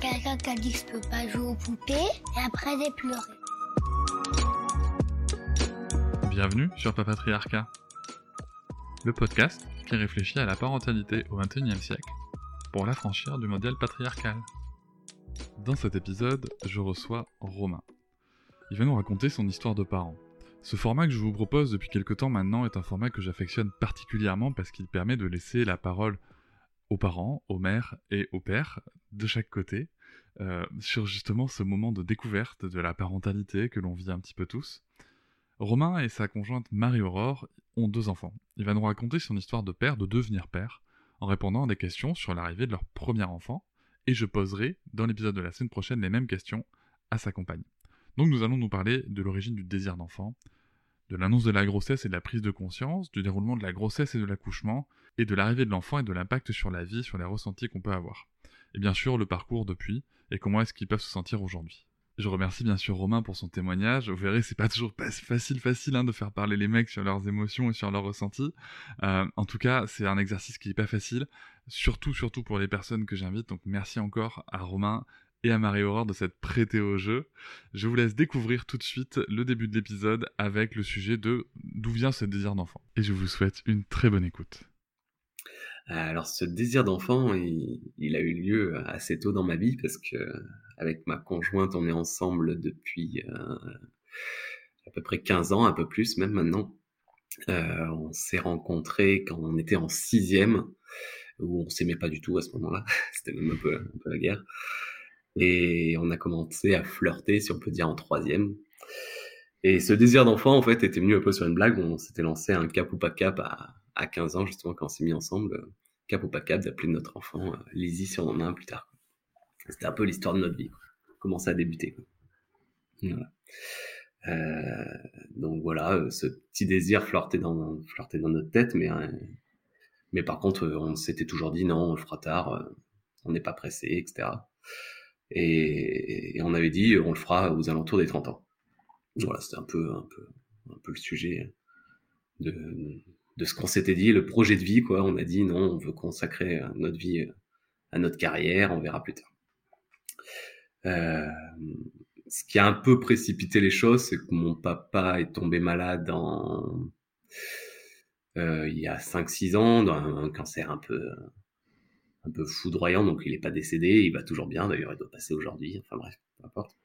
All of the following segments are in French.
Quelqu'un qui a dit que je peux pas jouer aux poupées et après j'ai pleuré. Bienvenue sur Papatriarcat, le podcast qui réfléchit à la parentalité au XXIe siècle pour l'affranchir du modèle patriarcal. Dans cet épisode, je reçois Romain. Il va nous raconter son histoire de parents. Ce format que je vous propose depuis quelque temps maintenant est un format que j'affectionne particulièrement parce qu'il permet de laisser la parole aux parents, aux mères et aux pères de chaque côté euh, sur justement ce moment de découverte de la parentalité que l'on vit un petit peu tous. Romain et sa conjointe Marie-Aurore ont deux enfants. Il va nous raconter son histoire de père, de devenir père, en répondant à des questions sur l'arrivée de leur premier enfant, et je poserai dans l'épisode de la semaine prochaine les mêmes questions à sa compagne. Donc nous allons nous parler de l'origine du désir d'enfant, de l'annonce de la grossesse et de la prise de conscience, du déroulement de la grossesse et de l'accouchement, et de l'arrivée de l'enfant et de l'impact sur la vie, sur les ressentis qu'on peut avoir. Et bien sûr le parcours depuis, et comment est-ce qu'ils peuvent se sentir aujourd'hui. Je remercie bien sûr Romain pour son témoignage. Vous verrez, c'est pas toujours facile, facile hein, de faire parler les mecs sur leurs émotions et sur leurs ressentis. Euh, en tout cas, c'est un exercice qui est pas facile, surtout, surtout pour les personnes que j'invite. Donc merci encore à Romain et à Marie-Aurore de s'être prêté au jeu. Je vous laisse découvrir tout de suite le début de l'épisode avec le sujet de d'où vient ce désir d'enfant. Et je vous souhaite une très bonne écoute. Alors ce désir d'enfant, il, a eu lieu assez tôt dans ma vie parce que avec ma conjointe, on est ensemble depuis euh, à peu près 15 ans, un peu plus même maintenant. Euh, on s'est rencontrés quand on était en sixième, où on s'aimait pas du tout à ce moment-là. C'était même un peu, un peu la guerre. Et on a commencé à flirter, si on peut dire, en troisième. Et ce désir d'enfant, en fait, était venu un peu sur une blague. On s'était lancé un cap ou pas cap à, à 15 ans, justement, quand on s'est mis ensemble. Cap ou pas cap d'appeler notre enfant euh, Lizzie si on en a un plus tard. C'était un peu l'histoire de notre vie. Quoi. Comment ça a débuté. Euh, donc voilà, euh, ce petit désir flirtait dans, dans notre tête, mais, euh, par contre, on s'était toujours dit non, on le fera tard, on n'est pas pressé, etc. Et, et, on avait dit on le fera aux alentours des 30 ans. Voilà, c'était un peu, un peu, un peu le sujet de, de ce qu'on s'était dit, le projet de vie, quoi. On a dit non, on veut consacrer notre vie à notre carrière, on verra plus tard. Euh, ce qui a un peu précipité les choses, c'est que mon papa est tombé malade euh, il y a 5-6 ans, dans un cancer un peu, un peu foudroyant, donc il n'est pas décédé, il va toujours bien, d'ailleurs il doit passer aujourd'hui, enfin bref, peu importe.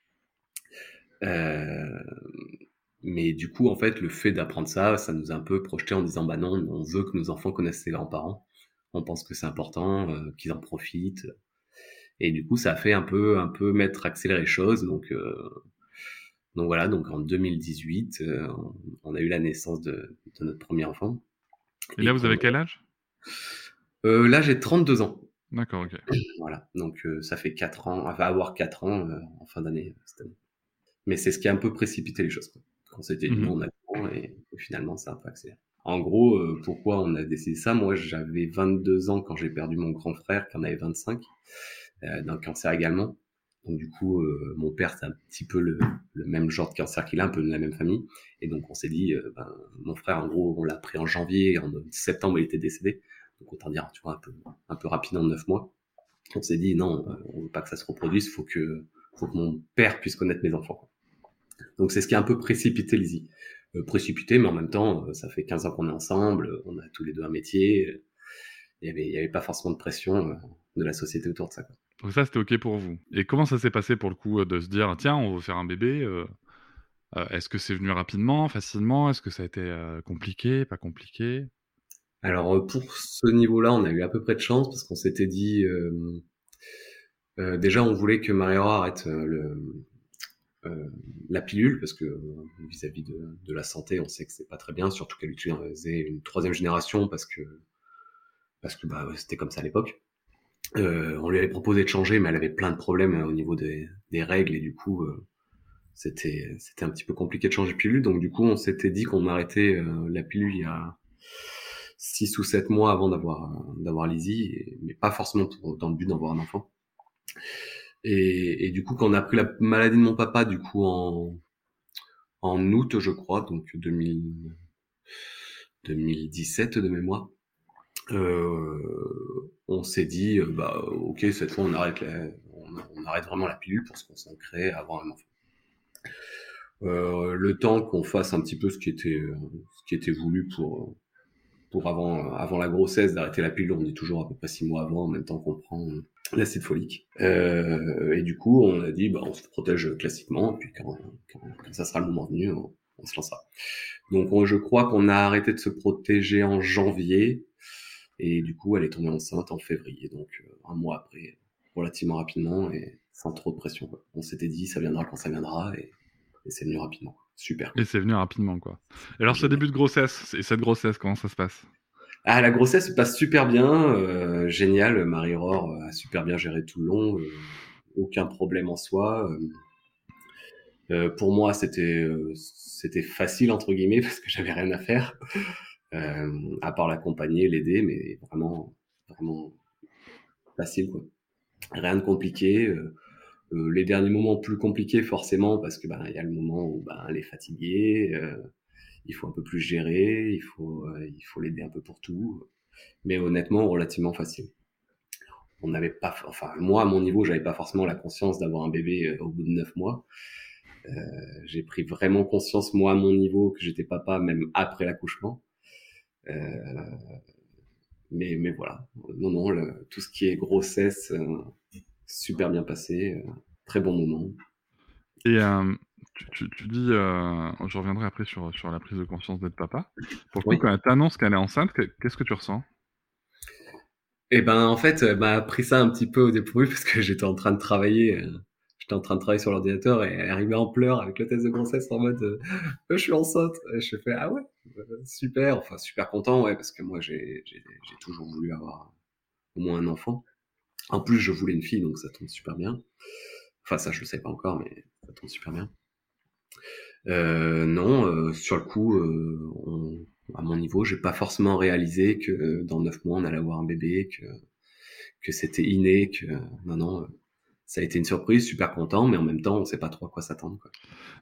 Euh, mais du coup, en fait, le fait d'apprendre ça, ça nous a un peu projeté en disant, bah non, on veut que nos enfants connaissent ses grands-parents, on pense que c'est important, euh, qu'ils en profitent, et du coup, ça a fait un peu, un peu mettre, accélérer les choses. Donc, euh, donc voilà, donc en 2018, euh, on a eu la naissance de, de notre premier enfant. Et, là, vous avez quel âge? Euh, Là, j'ai 32 ans. D'accord, ok. Voilà, donc ça fait 4 ans, enfin avoir 4 ans en fin d'année cette année. Mais c'est ce qui a un peu précipité les choses. Quoi. Quand c'était du monde on a et, et, finalement, ça a un peu accéléré. En gros, pourquoi on a décidé ça? Moi, j'avais 22 ans quand j'ai perdu mon grand frère, qui en avait 25 euh, d'un cancer également. Donc du coup, euh, mon père, c'est un petit peu le, le, même genre de cancer qu'il a, un peu de la même famille. Et donc on s'est dit, euh, ben, mon frère, en gros, on l'a pris en janvier, en septembre, il était décédé. Donc autant dire, tu vois, un peu, un peu rapide en neuf mois. On s'est dit, non, on veut pas que ça se reproduise, faut que, faut que mon père puisse connaître mes enfants. Donc c'est ce qui a un peu précipité Lizzie. Euh, précipité, mais en même temps, ça fait 15 ans qu'on est ensemble, on a tous les deux un métier. Il y avait, il y avait pas forcément de pression de la société autour de ça. Quoi. Donc ça, c'était OK pour vous. Et comment ça s'est passé pour le coup euh, de se dire, tiens, on veut faire un bébé euh, euh, Est-ce que c'est venu rapidement, facilement? Est-ce que ça a été compliqué, pas compliqué? Alors pour ce niveau-là, on a eu à peu près de chance parce qu'on s'était dit, déjà, on voulait que Maria arrête le, la pilule parce que vis-à-vis de, de, la santé, on sait que c'est pas très bien, surtout qu'elle utilisait une troisième génération parce que parce que bah, c'était comme ça à l'époque. Euh, on lui avait proposé de changer, mais elle avait plein de problèmes euh, au niveau des, des règles et du coup, euh, c'était c'était un petit peu compliqué de changer de pilule. Donc du coup, on s'était dit qu'on arrêtait euh, la pilule il y a six ou sept mois avant d'avoir d'avoir Lizzie, mais pas forcément pour, dans le but d'avoir un enfant. Et, et, du coup, quand on a pris la maladie de mon papa, du coup en en août, je crois, donc 2000, 2017 de mémoire, euh, on s'est dit, euh, bah ok, cette fois on arrête, on, arrête vraiment la pilule pour se concentrer à avoir un enfant. Euh, le temps qu'on fasse un petit peu ce qui était, ce qui était voulu pour pour avant avant la grossesse d'arrêter la pilule, on est toujours à peu près six mois avant, en même temps qu'on prend l'acide folique. Euh, et du coup, on a dit, bah, on se protège classiquement, et puis quand, quand, ça sera le moment venu, on, se lancera. Donc, on, je crois qu'on a arrêté de se protéger en janvier, et du coup, elle est tombée enceinte en février, donc euh, un mois après, relativement rapidement et sans trop de pression. Quoi. On s'était dit, ça viendra quand ça viendra, et, et c'est venu rapidement. Super. Et c'est venu rapidement, quoi. Et alors, ce début de grossesse, et cette grossesse, comment ça se passe? Ah, la grossesse se passe super bien, euh, génial. Marie-Aurore a super bien géré tout le long, euh, aucun problème en soi. Euh, pour moi, c'était c'était facile entre guillemets parce que j'avais rien à faire, à part l'accompagner, l'aider, mais vraiment vraiment facile quoi. Rien de compliqué. Les derniers moments plus compliqués forcément parce que ben il y a le moment où ben elle est fatiguée il faut un peu plus gérer, il faut euh, il faut l'aider un peu pour tout, mais honnêtement relativement facile. On n'avait pas, enfin moi à mon niveau, j'avais pas forcément la conscience d'avoir un bébé euh, au bout de neuf mois. Euh, j'ai pris vraiment conscience moi à mon niveau que j'étais papa même après l'accouchement. Euh, mais mais voilà, non non, le, tout ce qui est grossesse, super bien passé, très bon moment. Et tu, tu, dis, euh, je reviendrai après sur, sur la prise de conscience d'être papa. Pourquoi quand elle t'annonce qu'elle est enceinte, qu'est-ce que tu ressens? Eh ben, en fait, elle m'a pris ça un petit peu au dépourvu parce que j'étais en train de travailler. Euh, j'étais en train de travailler sur l'ordinateur et elle arrivée en pleurs avec le test de grossesse en mode euh, je suis enceinte. Et je fais ah ouais, super, enfin super content, ouais, parce que moi j'ai toujours voulu avoir au moins un enfant. En plus, je voulais une fille, donc ça tombe super bien. Enfin, ça, je le sais pas encore, mais ça tombe super bien. Euh, non, euh, sur le coup, euh, à mon niveau, j'ai pas forcément réalisé que dans neuf mois on allait avoir un bébé, que c'était inné, que non non, ça a été une surprise, super content, mais en même temps, on sait pas trop à quoi s'attendre.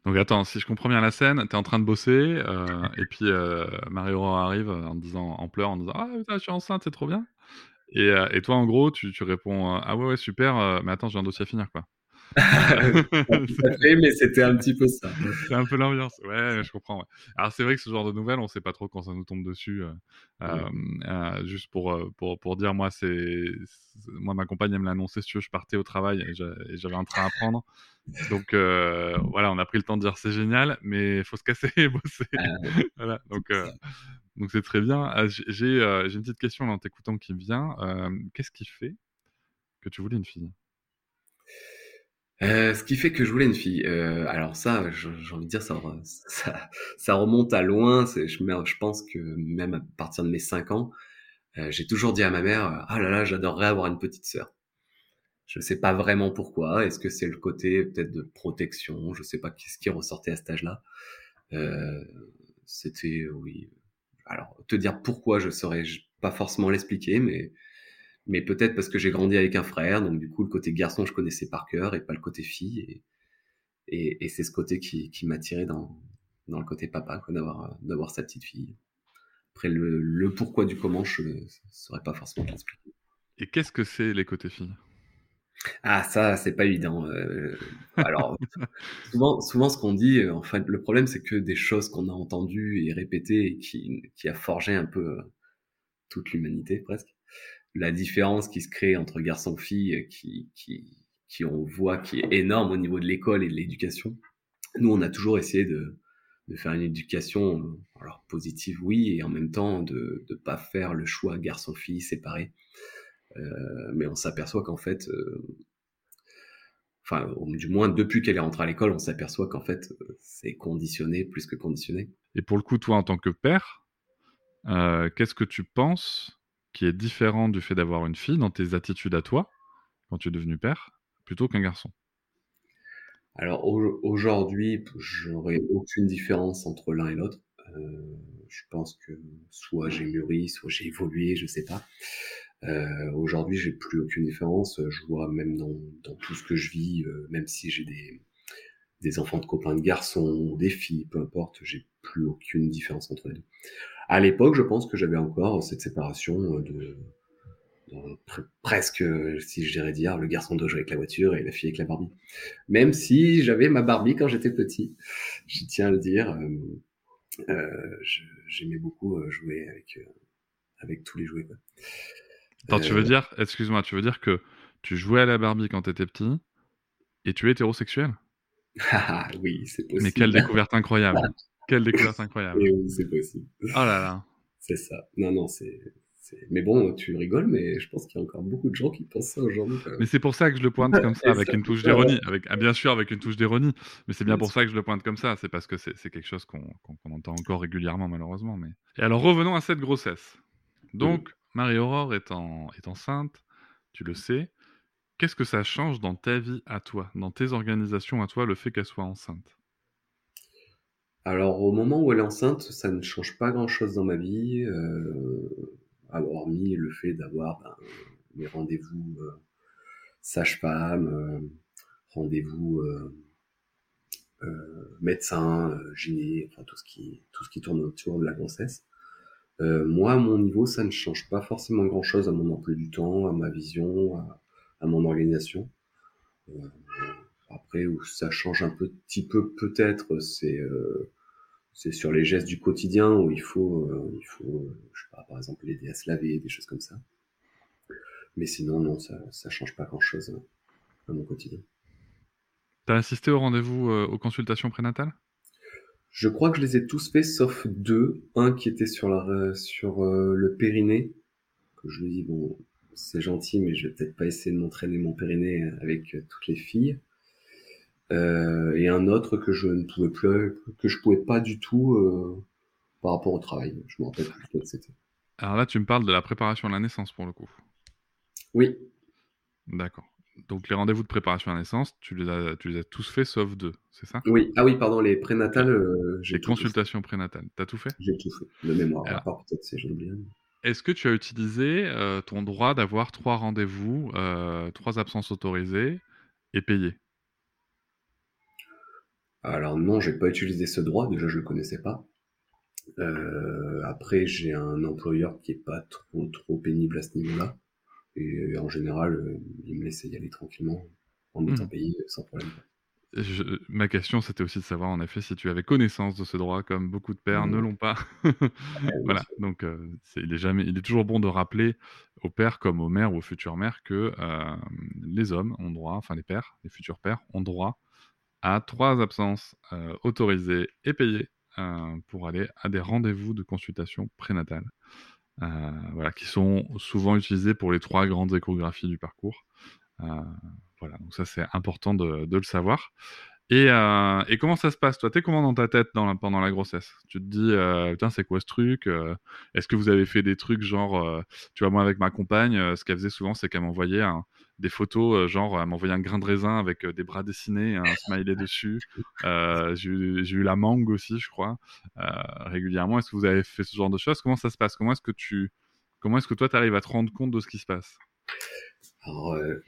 Donc attends, si je comprends bien la scène, tu es en train de bosser, et puis euh, Marie-Aurore arrive en disant, en pleurs, en disant Ah putain, je suis enceinte, c'est trop bien. Et, et, toi, en gros, tu, tu réponds Ah ouais, ouais, super, mais attends, j'ai un dossier à finir, quoi mais c'était un petit peu ça. C'est un peu l'ambiance. Ouais, je comprends. Alors c'est vrai que ce genre de nouvelles, on sait pas trop quand ça nous tombe dessus. Euh, euh, euh juste pour, pour, pour dire, moi, c'est moi ma compagne elle me l'a annoncé. Si tu veux, je partais au travail et j'avais un train à prendre. Donc voilà, on a pris le temps de dire c'est génial, mais faut se casser et bosser. Ah, voilà. Donc donc c'est très bien. Ah, j'ai une petite question en t'écoutant qui vient. Qu'est-ce qui fait que tu voulais une fille? Euh, ce qui fait que je voulais une fille. Euh, alors ça, j'ai envie de dire, ça, ça, ça remonte à loin. Je, je pense que même à partir de mes 5 ans, euh, j'ai toujours dit à ma mère, ah là là, j'adorerais avoir une petite sœur. Je ne sais pas vraiment pourquoi. Est-ce que c'est le côté peut-être de protection? Je sais pas qu'est-ce qui ressortait à cet âge-là. Euh, C'était, oui. Alors, te dire pourquoi, je saurais pas forcément l'expliquer, mais mais peut-être parce que j'ai grandi avec un frère, donc du coup le côté garçon je connaissais par cœur et pas le côté fille, et, et, et c'est ce côté qui, qui m'a tiré dans, dans le côté papa, quoi, d'avoir, d'avoir sa petite fille. Après le, le pourquoi du comment, je ne saurais pas forcément l'expliquer. Et qu'est-ce que c'est les côtés filles? Ah ça c'est pas évident. Euh, alors souvent, souvent ce qu'on dit, en fait le problème c'est que des choses qu'on a entendues et répétées et qui, qui a forgé un peu euh, toute l'humanité presque la différence qui se crée entre garçons-filles qui, qui, qui on voit qui est énorme au niveau de l'école et de l'éducation. Nous, on a toujours essayé de, faire une éducation alors positive, oui, et en même temps de ne pas faire le choix garçon-fille séparé. Euh, mais on s'aperçoit qu'en fait, euh, enfin, du moins depuis qu'elle est rentrée à l'école, on s'aperçoit qu'en fait, c'est conditionné plus que conditionné. Et pour le coup, toi, en tant que père, euh, qu'est-ce que tu penses qui est différent du fait d'avoir une fille dans tes attitudes à toi, quand tu es devenu père, plutôt qu'un garçon? Alors aujourd'hui, j'aurais aucune différence entre l'un et l'autre. Euh, je pense que soit j'ai mûri, soit j'ai évolué, je sais pas. Euh, aujourd'hui, j'ai plus aucune différence. Je vois même dans, tout ce que je vis, euh, même si j'ai des, des enfants de copains de garçons, des filles, peu importe, j'ai plus aucune différence entre les deux. À l'époque, je pense que j'avais encore cette séparation de, presque, si je dirais dire, le garçon doit jouer avec la voiture et la fille avec la Barbie. Même si j'avais ma Barbie quand j'étais petit, je tiens à le dire, euh, euh j'aimais beaucoup euh, jouer avec euh, avec tous les jouets. Quoi. Attends, tu veux dire, excuse-moi, tu veux dire que tu jouais à la Barbie quand tu étais petit et tu es hétérosexuel? Ah oui, c'est possible. Mais quelle découverte incroyable Quelle découverte incroyable Oui, c'est possible. Oh là là C'est ça. Non, non, c'est mais bon, tu rigoles, mais je pense qu'il y a encore beaucoup de gens qui pensent ça aujourd'hui. Mais c'est pour ça que je le pointe comme ça, avec une touche d'ironie. Avec, ah, bien sûr, avec une touche d'ironie. Mais c'est bien pour ça que je le pointe comme ça. C'est parce que c'est quelque chose qu'on entend encore régulièrement, malheureusement. Mais... Et alors, revenons à cette grossesse. Donc, Marie-Aurore est, est enceinte, tu le sais. Qu'est-ce que ça change dans ta vie à toi, dans tes organisations à toi, le fait qu'elle soit enceinte? Alors au moment où elle est enceinte, ça ne change pas grand-chose dans ma vie. Euh, hormis le fait d'avoir ben, mes rendez-vous euh, sage-femme, euh, rendez-vous euh, médecin, gyné, enfin tout ce qui tout ce qui tourne autour de la grossesse. moi, à mon niveau, ça ne change pas forcément grand-chose à mon emploi du temps, à ma vision, à, mon organisation. Après, où ça change un petit peu peut-être, c'est c'est sur les gestes du quotidien où il faut, euh, il faut, je sais pas, par exemple l'aider à se laver, des choses comme ça. Mais sinon, non, ça, ça change pas grand-chose hein, à mon quotidien. T'as assisté au rendez-vous euh, aux consultations prénatales? Je crois que je les ai tous faits, sauf deux. Un qui était sur, la, sur euh, le périnée, que je lui dis, bon, c'est gentil, mais je vais peut-être pas essayer de m'entraîner mon périnée avec toutes les filles. Euh, et un autre que je ne pouvais plus, que je pouvais pas du tout euh, par rapport au travail. Je me rappelle plus ce que c'était. Alors là, tu me parles de la préparation à la naissance pour le coup. Oui. D'accord. Donc les rendez-vous de préparation à la naissance, tu les as, tu les as tous faits sauf deux, c'est ça? Oui. Ah oui, pardon, les prénatales. Euh, les consultations prénatales, t'as tout fait? J'ai tout fait. De mémoire. Alors, à part peut-être si j'ai oublié. Est-ce que tu as utilisé euh, ton droit d'avoir trois rendez-vous, euh, trois absences autorisées et payées? Alors non, j'ai pas utilisé ce droit, déjà je le connaissais pas. Euh, après, j'ai un employeur qui est pas trop trop pénible à ce niveau-là. Et en général, euh, il me laissait y aller tranquillement en étant hmm. payé sans problème. ma question, c'était aussi de savoir en effet si tu avais connaissance de ce droit, comme beaucoup de pères ne l'ont pas. voilà, donc euh, il, est jamais, il est toujours bon de rappeler aux pères comme aux mères ou aux futures mères que les hommes ont droit, enfin les pères, les futurs pères ont droit à trois absences euh, autorisées et payées euh, pour aller à des rendez-vous de consultation prénatale, euh, voilà, qui sont souvent utilisés pour les trois grandes échographies du parcours. voilà, donc ça c'est important de, de, le savoir. Euh, et, comment ça se passe? Toi, t'es comment dans ta tête pendant la grossesse? Tu te dis, euh, putain, c'est quoi ce truc? Euh, Est-ce que vous avez fait des trucs genre, tu vois, moi avec ma compagne, ce qu'elle faisait souvent, c'est qu'elle m'envoyait des photos, genre, elle m'envoyait un grain de raisin avec des bras dessinés, un smiley dessus. J'ai eu, la mangue aussi, je crois, régulièrement. Est-ce que vous avez fait ce genre de choses? Comment ça se passe? Comment est-ce que tu, comment est-ce que toi, tu arrives à te rendre compte de ce qui se passe? Alors, euh,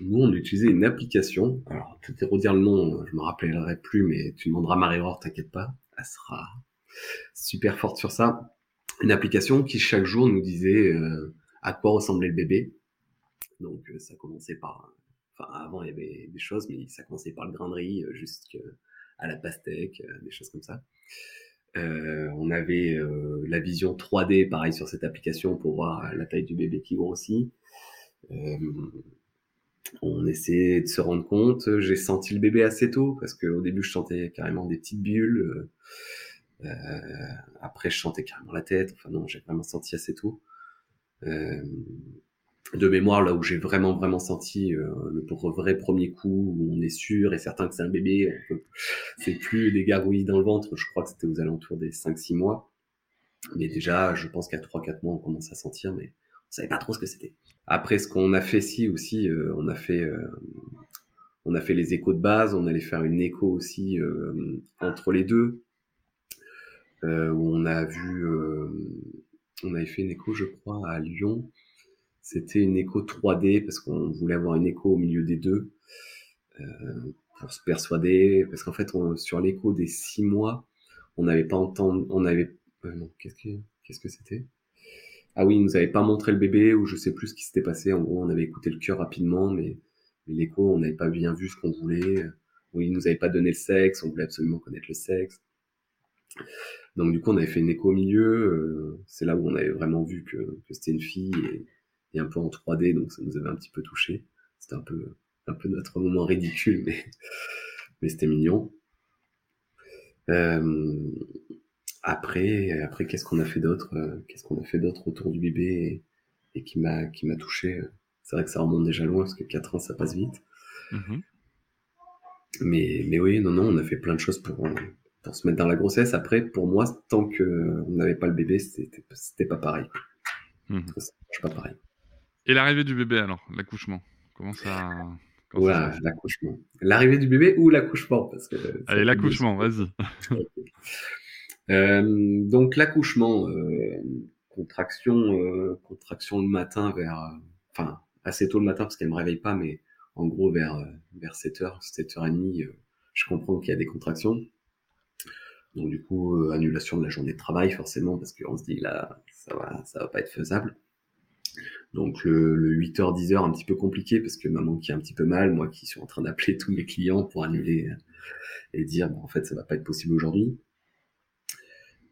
nous, on utilisait une application. Alors, te redire le nom, je me rappellerai plus, mais tu demanderas Marie-Aurore, t'inquiète pas. Elle sera super forte sur ça. Une application qui, chaque jour, nous disait euh, à quoi ressemblait le bébé. Donc, euh, ça commençait par... Enfin, avant, il y avait des choses, mais ça commençait par le grain de riz jusqu'à la pastèque, des choses comme ça. on avait la vision 3D, pareil, sur cette application pour voir la taille du bébé qui grossit. Euh, on essaie de se rendre compte. J'ai senti le bébé assez tôt parce qu'au début je sentais carrément des petites bulles. Euh, après je sentais carrément la tête. Enfin non, j'ai vraiment senti assez tôt. Euh, de mémoire, là où j'ai vraiment vraiment senti euh, le vrai premier coup où on est sûr et certain que c'est un bébé, c'est plus des gargouilles dans le ventre. Je crois que c'était aux alentours des 5-6 mois. Mais déjà, je pense qu'à 3-4 mois, on commence à sentir, mais on savait pas trop ce que c'était. Après, ce qu'on a fait si aussi, euh, on a fait, euh, on a fait les échos de base, on allait faire une écho aussi entre les deux, où on a vu, on avait fait une écho, je crois, à Lyon. C'était une écho 3D parce qu'on voulait avoir une écho au milieu des deux pour se persuader, parce qu'en fait, sur l'écho des six mois, on n'avait pas entendu, on avait, non, qu'est-ce que, qu'est-ce que c'était? Ah oui, ils nous avait pas montré le bébé ou je sais plus ce qui s'était passé. En gros, on avait écouté le cœur rapidement, mais, l'écho, on n'avait pas bien vu ce qu'on voulait. Oui, ils nous avait pas donné le sexe, on voulait absolument connaître le sexe. Donc du coup, on avait fait une écho au milieu. Euh, c'est là où on avait vraiment vu que, c'était une fille et, et, un peu en 3D, donc ça nous avait un petit peu touché. C'était un peu un peu notre moment ridicule, mais, mais c'était mignon. Euh, après, après qu'est-ce qu'on a fait d'autre euh, Qu'est-ce qu'on a fait d'autre autour du bébé et, qui m'a qui m'a touché C'est vrai que ça remonte déjà loin parce que 4 ans ça passe vite. Mm-hmm. Mais mais oui, non non, on a fait plein de choses pour pour se mettre dans la grossesse. Après, pour moi, tant que on n'avait pas le bébé, c'était c'était pas pareil. Ça pas pareil. Et l'arrivée du bébé alors, l'accouchement, comment ça voilà, l'accouchement. L'arrivée du bébé ou l'accouchement? Parce que Allez, l'accouchement, vas-y. euh, donc l'accouchement, euh, contraction, euh, contraction le matin vers, enfin assez tôt le matin parce qu'elle me réveille pas, mais en gros vers vers 7h, 7h30, je comprends qu'il y a des contractions. Donc du coup, annulation de la journée de travail forcément parce qu'on se dit là, ça va, ça va pas être faisable. Donc le, 8h, 10h, un petit peu compliqué parce que maman qui a un petit peu mal, moi qui suis en train d'appeler tous mes clients pour annuler et dire bon, en fait ça va pas être possible aujourd'hui.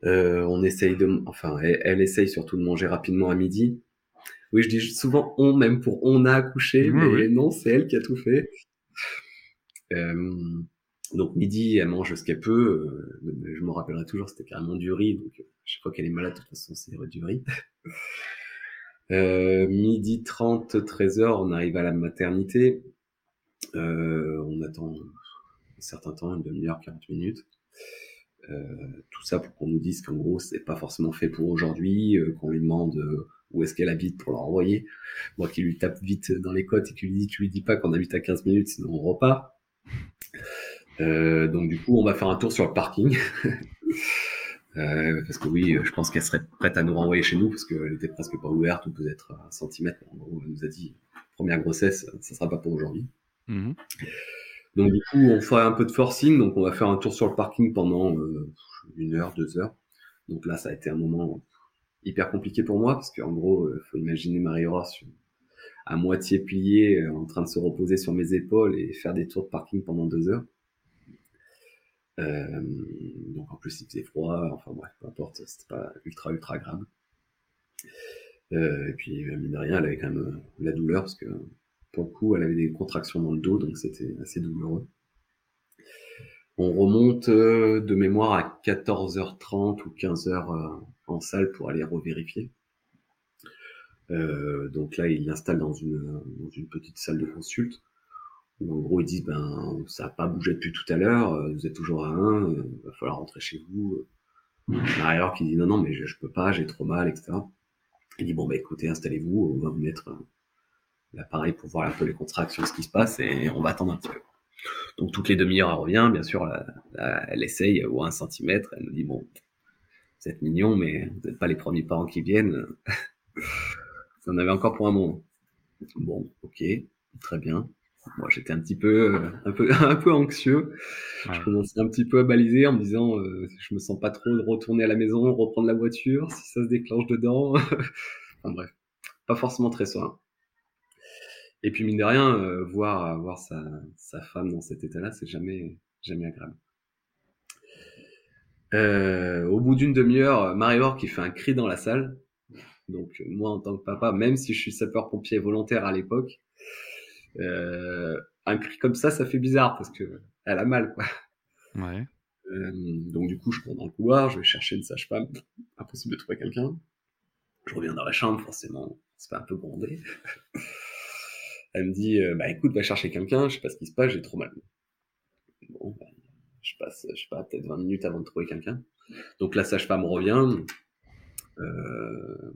Euh, on essaye de, enfin elle, essaye surtout de manger rapidement à midi. Oui, je dis souvent on, même pour on a accouché, mais non, c'est elle qui a tout fait. Euh, donc midi, elle mange ce qu'elle peut. Euh, je me rappellerai toujours, c'était carrément du riz. Donc chaque fois qu'elle est malade, de toute façon, c'est du riz. Euh, midi 30, 13h, on arrive à la maternité. Euh, on attend un certain temps, une demi-heure, 40 minutes. Euh, tout ça pour qu'on nous dise qu'en gros, c'est pas forcément fait pour aujourd'hui, euh, qu'on lui demande euh, où est-ce qu'elle habite pour l'envoyer. Moi qui lui tape vite dans les côtes et qui lui dit, tu lui dis pas qu'on habite à 15 minutes, sinon on repart. donc du coup, on va faire un tour sur le parking. Parce que oui, je pense qu'elle serait prête à nous renvoyer chez nous parce qu'elle était presque pas ouverte ou peut-être un centimètre. En gros, elle nous a dit première grossesse, ça sera pas pour aujourd'hui. Mhm. Donc du coup, on ferait un peu de forcing, donc on va faire un tour sur le parking pendant euh, une heure, deux heures. Donc là, ça a été un moment hyper compliqué pour moi parce qu'en gros, il euh, faut imaginer Marie-Aurore à moitié pliée, euh, en train de se reposer sur mes épaules et faire des tours de parking pendant deux heures. Donc en plus il faisait froid, enfin bref, peu importe, c'était pas ultra ultra grave. Et puis mine de rien, elle avait quand même la douleur parce que pour le coup, elle avait des contractions dans le dos, donc c'était assez douloureux. On remonte de mémoire à 14h30 ou 15h en salle pour aller revérifier. Euh, donc là, il l'installe dans une, petite salle de consulte en gros ils disent ben ça n'a pas bougé depuis tout à l'heure, euh, vous êtes toujours à 1, il euh, va falloir rentrer chez vous. L'arrière qui dit non non mais je, peux pas, j'ai trop mal, etc. Il dit bon bah écoutez installez-vous, on va vous mettre euh, l'appareil pour voir un peu les contractions, ce qui se passe et on va attendre un petit peu. Donc toutes les demi-heures elle revient, bien sûr elle essaye ou un centimètre, elle nous dit bon vous êtes mignon mais vous n'êtes pas les premiers parents qui viennent. vous en avez encore pour un moment. Bon ok très bien. Moi j'étais un petit peu un peu un peu anxieux. Je commençais un petit peu à baliser en me disant euh, je me sens pas trop de retourner à la maison reprendre la voiture si ça se déclenche dedans. Enfin bref pas forcément très serein et puis mine de rien euh, voir voir sa, sa femme dans cet état là c'est jamais jamais agréable euh, au bout d'une demi-heure marie qui fait un cri dans la salle donc moi en tant que papa même si je suis sapeur pompier volontaire à l'époque euh, un cri comme ça, ça fait bizarre parce que elle a mal, quoi. Ouais. Euh, donc du coup, je prends dans le couloir, je vais chercher une sage-femme. Impossible de trouver quelqu'un. Je reviens dans la chambre, forcément, c'est pas un peu grondé. Elle me dit, euh, bah écoute, va chercher quelqu'un, je sais pas ce qui se passe, j'ai trop mal. Bon, bah, je passe, je sais pas, peut-être 20 minutes avant de trouver quelqu'un. Donc la sage-femme revient. Euh,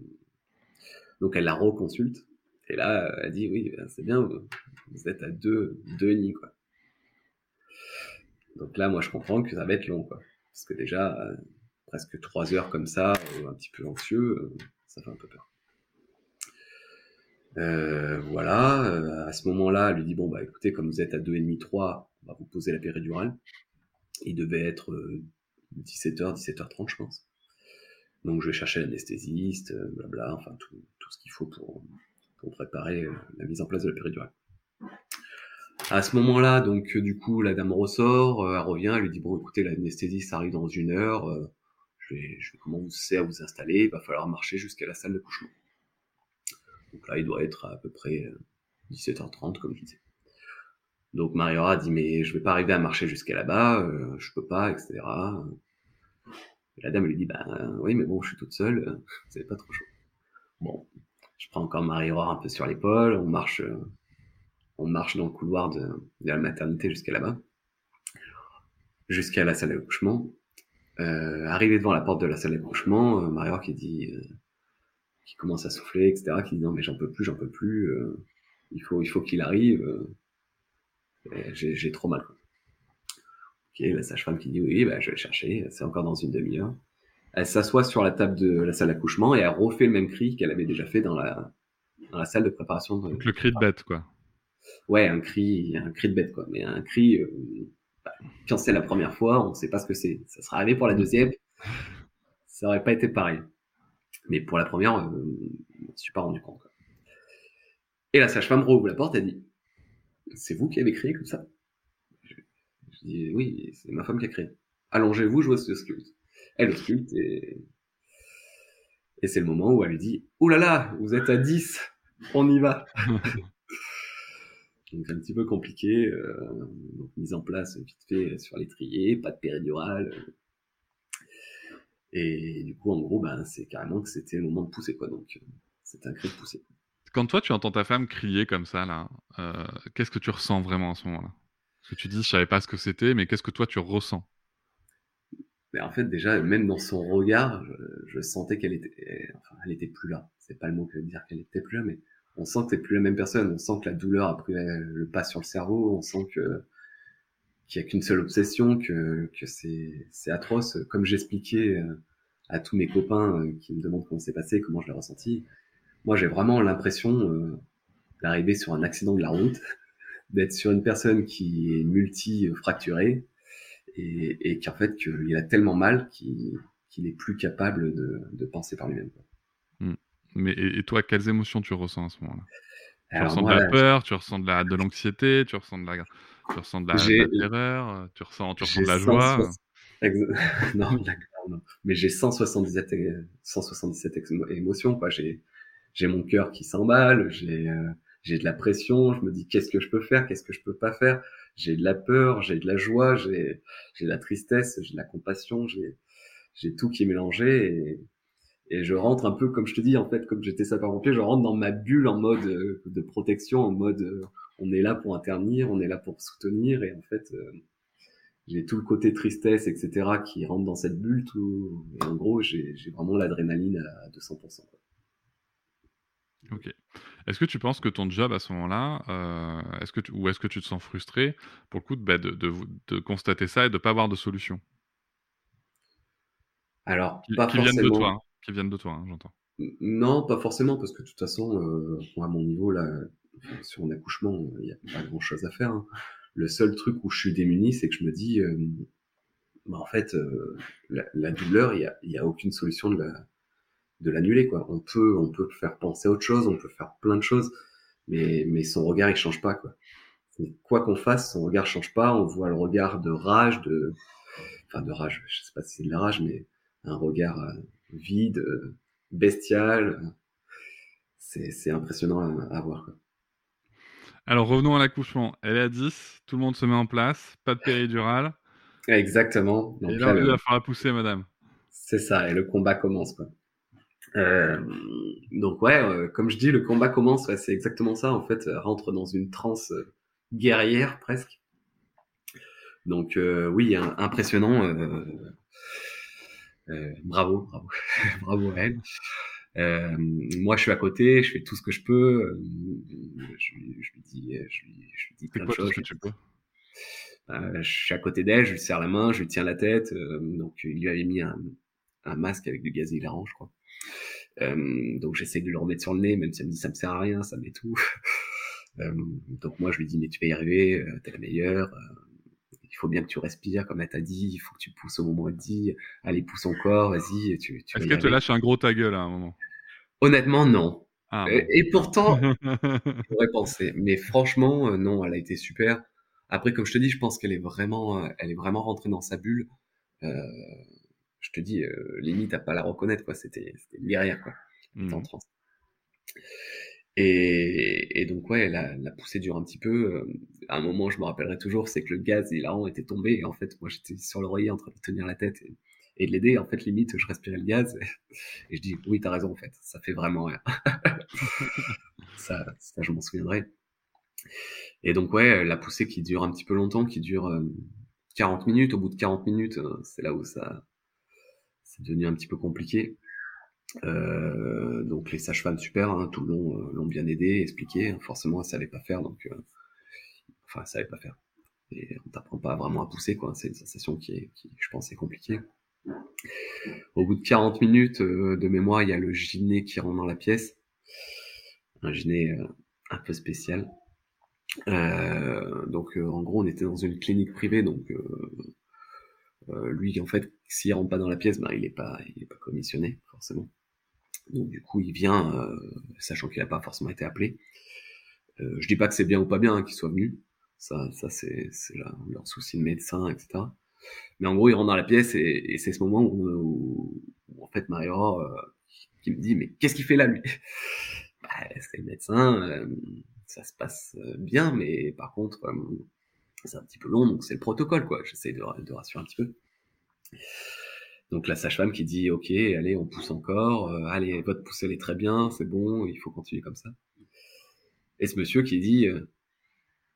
donc elle la reconsulte. Et là, elle dit oui, ben, c'est bien, vous êtes à deux, deux nids, quoi. Donc là, moi, je comprends que ça va être long, quoi. Parce que déjà, presque trois heures comme ça, un petit peu anxieux, ça fait un peu peur. Euh, voilà, euh, à ce moment-là, elle lui dit bon bah écoutez, comme vous êtes à 2,5 3, on va vous poser la péridurale. Il devait être 17h, euh, 17h30 je pense. Donc je vais chercher l'anesthésiste, blabla, enfin tout, ce qu'il faut pour, préparer la mise en place de la péridurale. À ce moment-là, donc du coup, la dame ressort, elle revient, elle lui dit bon écoutez, l'anesthésiste arrive dans une heure, je vais, je vais commencer à vous installer, il va falloir marcher jusqu'à la salle de couchement. Donc là, il doit être à, peu près 17h30, euh, comme je disais. Donc Mariora dit mais je vais pas arriver à marcher jusqu'à là-bas, euh, je peux pas, etc. Et la dame lui dit bah oui mais bon je suis toute seule, euh, c'est pas trop chaud. Bon, je prends encore Mariora un peu sur l'épaule, on marche, euh, on marche dans le couloir de, de la maternité jusqu'à là-bas, jusqu'à la salle d'accouchement. Euh, arrivé devant la porte de la salle d'accouchement, Mariora qui dit qui commence à souffler, etc., qui dit non mais j'en peux plus, j'en peux plus, euh, il faut, il faut qu'il arrive, euh, j'ai trop mal. Ok, la sage-femme qui dit oui, bah, je vais le chercher, c'est encore dans une demi-heure. Elle s'assoit sur la table de la salle d'accouchement et elle refait le même cri qu'elle avait déjà fait dans la, dans la salle de préparation. De... Donc le cri de bête, quoi. Ouais, un cri, un cri de bête, quoi. Mais un cri, euh, bah, quand c'est la première fois, on sait pas ce que c'est. Ça sera arrivé pour la deuxième, ça aurait pas été pareil. Mais pour la première, euh, je ne suis pas rendu compte. Et la sage-femme rouvre la porte et dit C'est vous qui avez créé comme ça? Je, dis Oui, c'est ma femme qui a créé. Allongez-vous, je vous sculpte. Elle sculpte et, et c'est le moment où elle lui dit Ouh là là, vous êtes à 10, on y va Donc c'est un petit peu compliqué. Euh, mise en place vite fait sur l'étrier, pas de péridurale. Et du coup, en gros, ben, c'est carrément que c'était le moment de pousser, quoi. Donc, euh, c'était un cri de pousser. Quand toi, tu entends ta femme crier comme ça, là, euh, qu'est-ce que tu ressens vraiment à ce moment-là? Parce que tu dis, je savais pas ce que c'était, mais qu'est-ce que toi, tu ressens? Mais en fait, déjà, même dans son regard, je, sentais qu'elle était, enfin, elle était plus là. C'est pas le mot que dire qu'elle était plus là, mais on sent que t'es plus la même personne. On sent que la douleur a pris le pas sur le cerveau. On sent que qu'il y a qu'une seule obsession, que, que c'est atroce. Comme j'expliquais euh, à tous mes copains euh, qui me demandent comment c'est passé, comment je l'ai ressenti, moi j'ai vraiment l'impression euh, d'arriver sur un accident de la route, d'être sur une personne qui est multi-fracturée et, et qu'en fait qu'il a tellement mal qu'il qu'il est plus capable de, de penser par lui-même. Mmh. Mais et, toi, quelles émotions tu ressens à ce moment-là? Tu ressens de la peur, tu ressens de la de l'anxiété, tu ressens de la tu ressens de la, terreur, tu ressens, tu ressens de la joie. non, non, mais j'ai 177, 177 émotions, quoi. J'ai, j'ai mon cœur qui s'emballe, j'ai, euh, j'ai de la pression, je me dis qu'est-ce que je peux faire, qu'est-ce que je peux pas faire? J'ai de la peur, j'ai de la joie, j'ai, j'ai de la tristesse, j'ai de la compassion, j'ai, j'ai tout qui est mélangé et, et je rentre un peu comme je te dis en fait comme j'étais sapeur-pompier je rentre dans ma bulle en mode euh, de protection en mode euh, on est là pour intervenir, on est là pour soutenir, et en fait, euh, j'ai tout le côté tristesse, etc., qui rentre dans cette bulle. Tout, et en gros, j'ai vraiment l'adrénaline à 200%. Ok. Est-ce que tu penses que ton job à ce moment-là, euh, est-ce que tu, ou est-ce que tu te sens frustré pour le coup de, bah, de, de, constater ça et de ne pas avoir de solution? Alors, qui, pas forcément... viennent de toi, hein, qui viennent de toi, hein, j'entends. Non, pas forcément, parce que de toute façon, euh, à mon niveau, là, sur mon accouchement, il n'y a pas grand chose à faire. Hein. Le seul truc où je suis démuni, c'est que je me dis, euh, bah en fait, euh, la, douleur, il n'y a, a, aucune solution de la, de l'annuler quoi. On peut on peut faire penser à autre chose, on peut faire plein de choses, mais mais son regard il change pas quoi. Quoi qu'on fasse, son regard change pas. On voit le regard de rage, de enfin de rage, je sais pas si c'est de la rage, mais un regard euh, vide, bestial. C'est c'est impressionnant à, à voir quoi. Alors revenons à l'accouchement. Elle est à 10, tout le monde se met en place, pas de péridurale. Exactement. Donc, et là, il va falloir pousser, madame. C'est ça, et le combat commence. Quoi. Euh, donc ouais, euh, comme je dis, le combat commence, ouais, c'est exactement ça. En fait, elle rentre dans une transe euh, guerrière presque. Donc euh, oui, impressionnant. bravo, bravo, bravo à elle. Euh, moi, je suis à côté, je fais tout ce que je peux. Euh, je, je, lui dis, je lui, je lui dis plein de choses. Peux je suis à côté d'elle, je lui serre la main, je lui tiens la tête. donc il lui avait mis un, un masque avec du gaz hilarant, je crois. Euh, donc j'essaie de le remettre sur le nez, même si elle me dit ça me sert à rien, ça tout euh, donc moi je lui dis mais tu vas y arriver, euh, t'es la meilleure. Il faut bien que tu respires comme elle t'a dit, il faut que tu pousses au moment où elle dit, allez pousse encore, vas-y. Tu, tu Est-ce qu'elle te lâche un gros ta gueule à un moment? Honnêtement non. Ah, et pourtant, j'aurais pensé. Mais franchement, non, elle a été super. Après, comme je te dis, je pense qu'elle est vraiment, elle est vraiment rentrée dans sa bulle. Euh, je te dis, euh, limite à pas la reconnaître, quoi. C'était, c'était derrière, quoi. Mmh. En Et, et, donc ouais, la, la poussée dure un petit peu. Euh, à un moment, je me rappellerai toujours, c'est que le gaz hilarant était tombé. Et en fait, moi, j'étais sur l'oreiller en train de tenir la tête et, de l'aider. En fait, limite, je respirais le gaz. Et, je dis, oui, t'as raison, en fait. Ça fait vraiment rien. ça, ça, je m'en souviendrai. Et donc ouais, la poussée qui dure un petit peu longtemps, qui dure 40 euh, minutes. Au bout de 40 minutes, c'est là où ça, c'est devenu un petit peu compliqué. Euh, donc les sages-femmes super, hein, tout le long euh, l'ont bien aidé, expliqué. Forcément, elle savait pas faire, donc euh, enfin, elle savait pas faire. Et on t'apprend pas vraiment à pousser, quoi. C'est une sensation qui est, je pense, est compliquée. Au bout de 40 minutes de mémoire, il y a le gyné qui rentre dans la pièce, un gyné un peu spécial. donc en gros, on était dans une clinique privée, donc euh, lui, en fait, s'il rentre pas dans la pièce, ben, il est pas, il est pas commissionné, forcément. Donc, du coup, il vient, euh, sachant qu'il n'a pas forcément été appelé. Euh, je dis pas que c'est bien ou pas bien hein, qu'il soit venu. Ça, c'est, leur souci de médecin, etc. Mais en gros, il rentre dans la pièce et, c'est ce moment où, en fait, Mario euh, qui me dit, mais qu'est-ce qu'il fait là, lui? Bah, C'est le médecin, ça se passe bien, mais par contre, c'est un petit peu long, donc c'est le protocole, quoi. J'essaie de, de, rassurer un petit peu. Donc la sage-femme qui dit, ok, allez, on pousse encore, euh, allez, votre poussée elle est très bien, c'est bon, il faut continuer comme ça. Et ce monsieur qui dit, euh,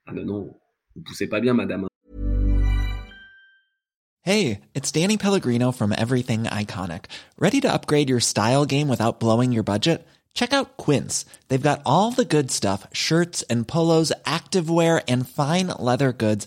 ah non, non, vous poussez pas bien, madame. Hey, it's Danny Pellegrino from Everything Iconic. Ready to upgrade your style game without blowing your budget? Check out Quince. They've got all the good stuff shirts and polos, activewear, and fine leather goods,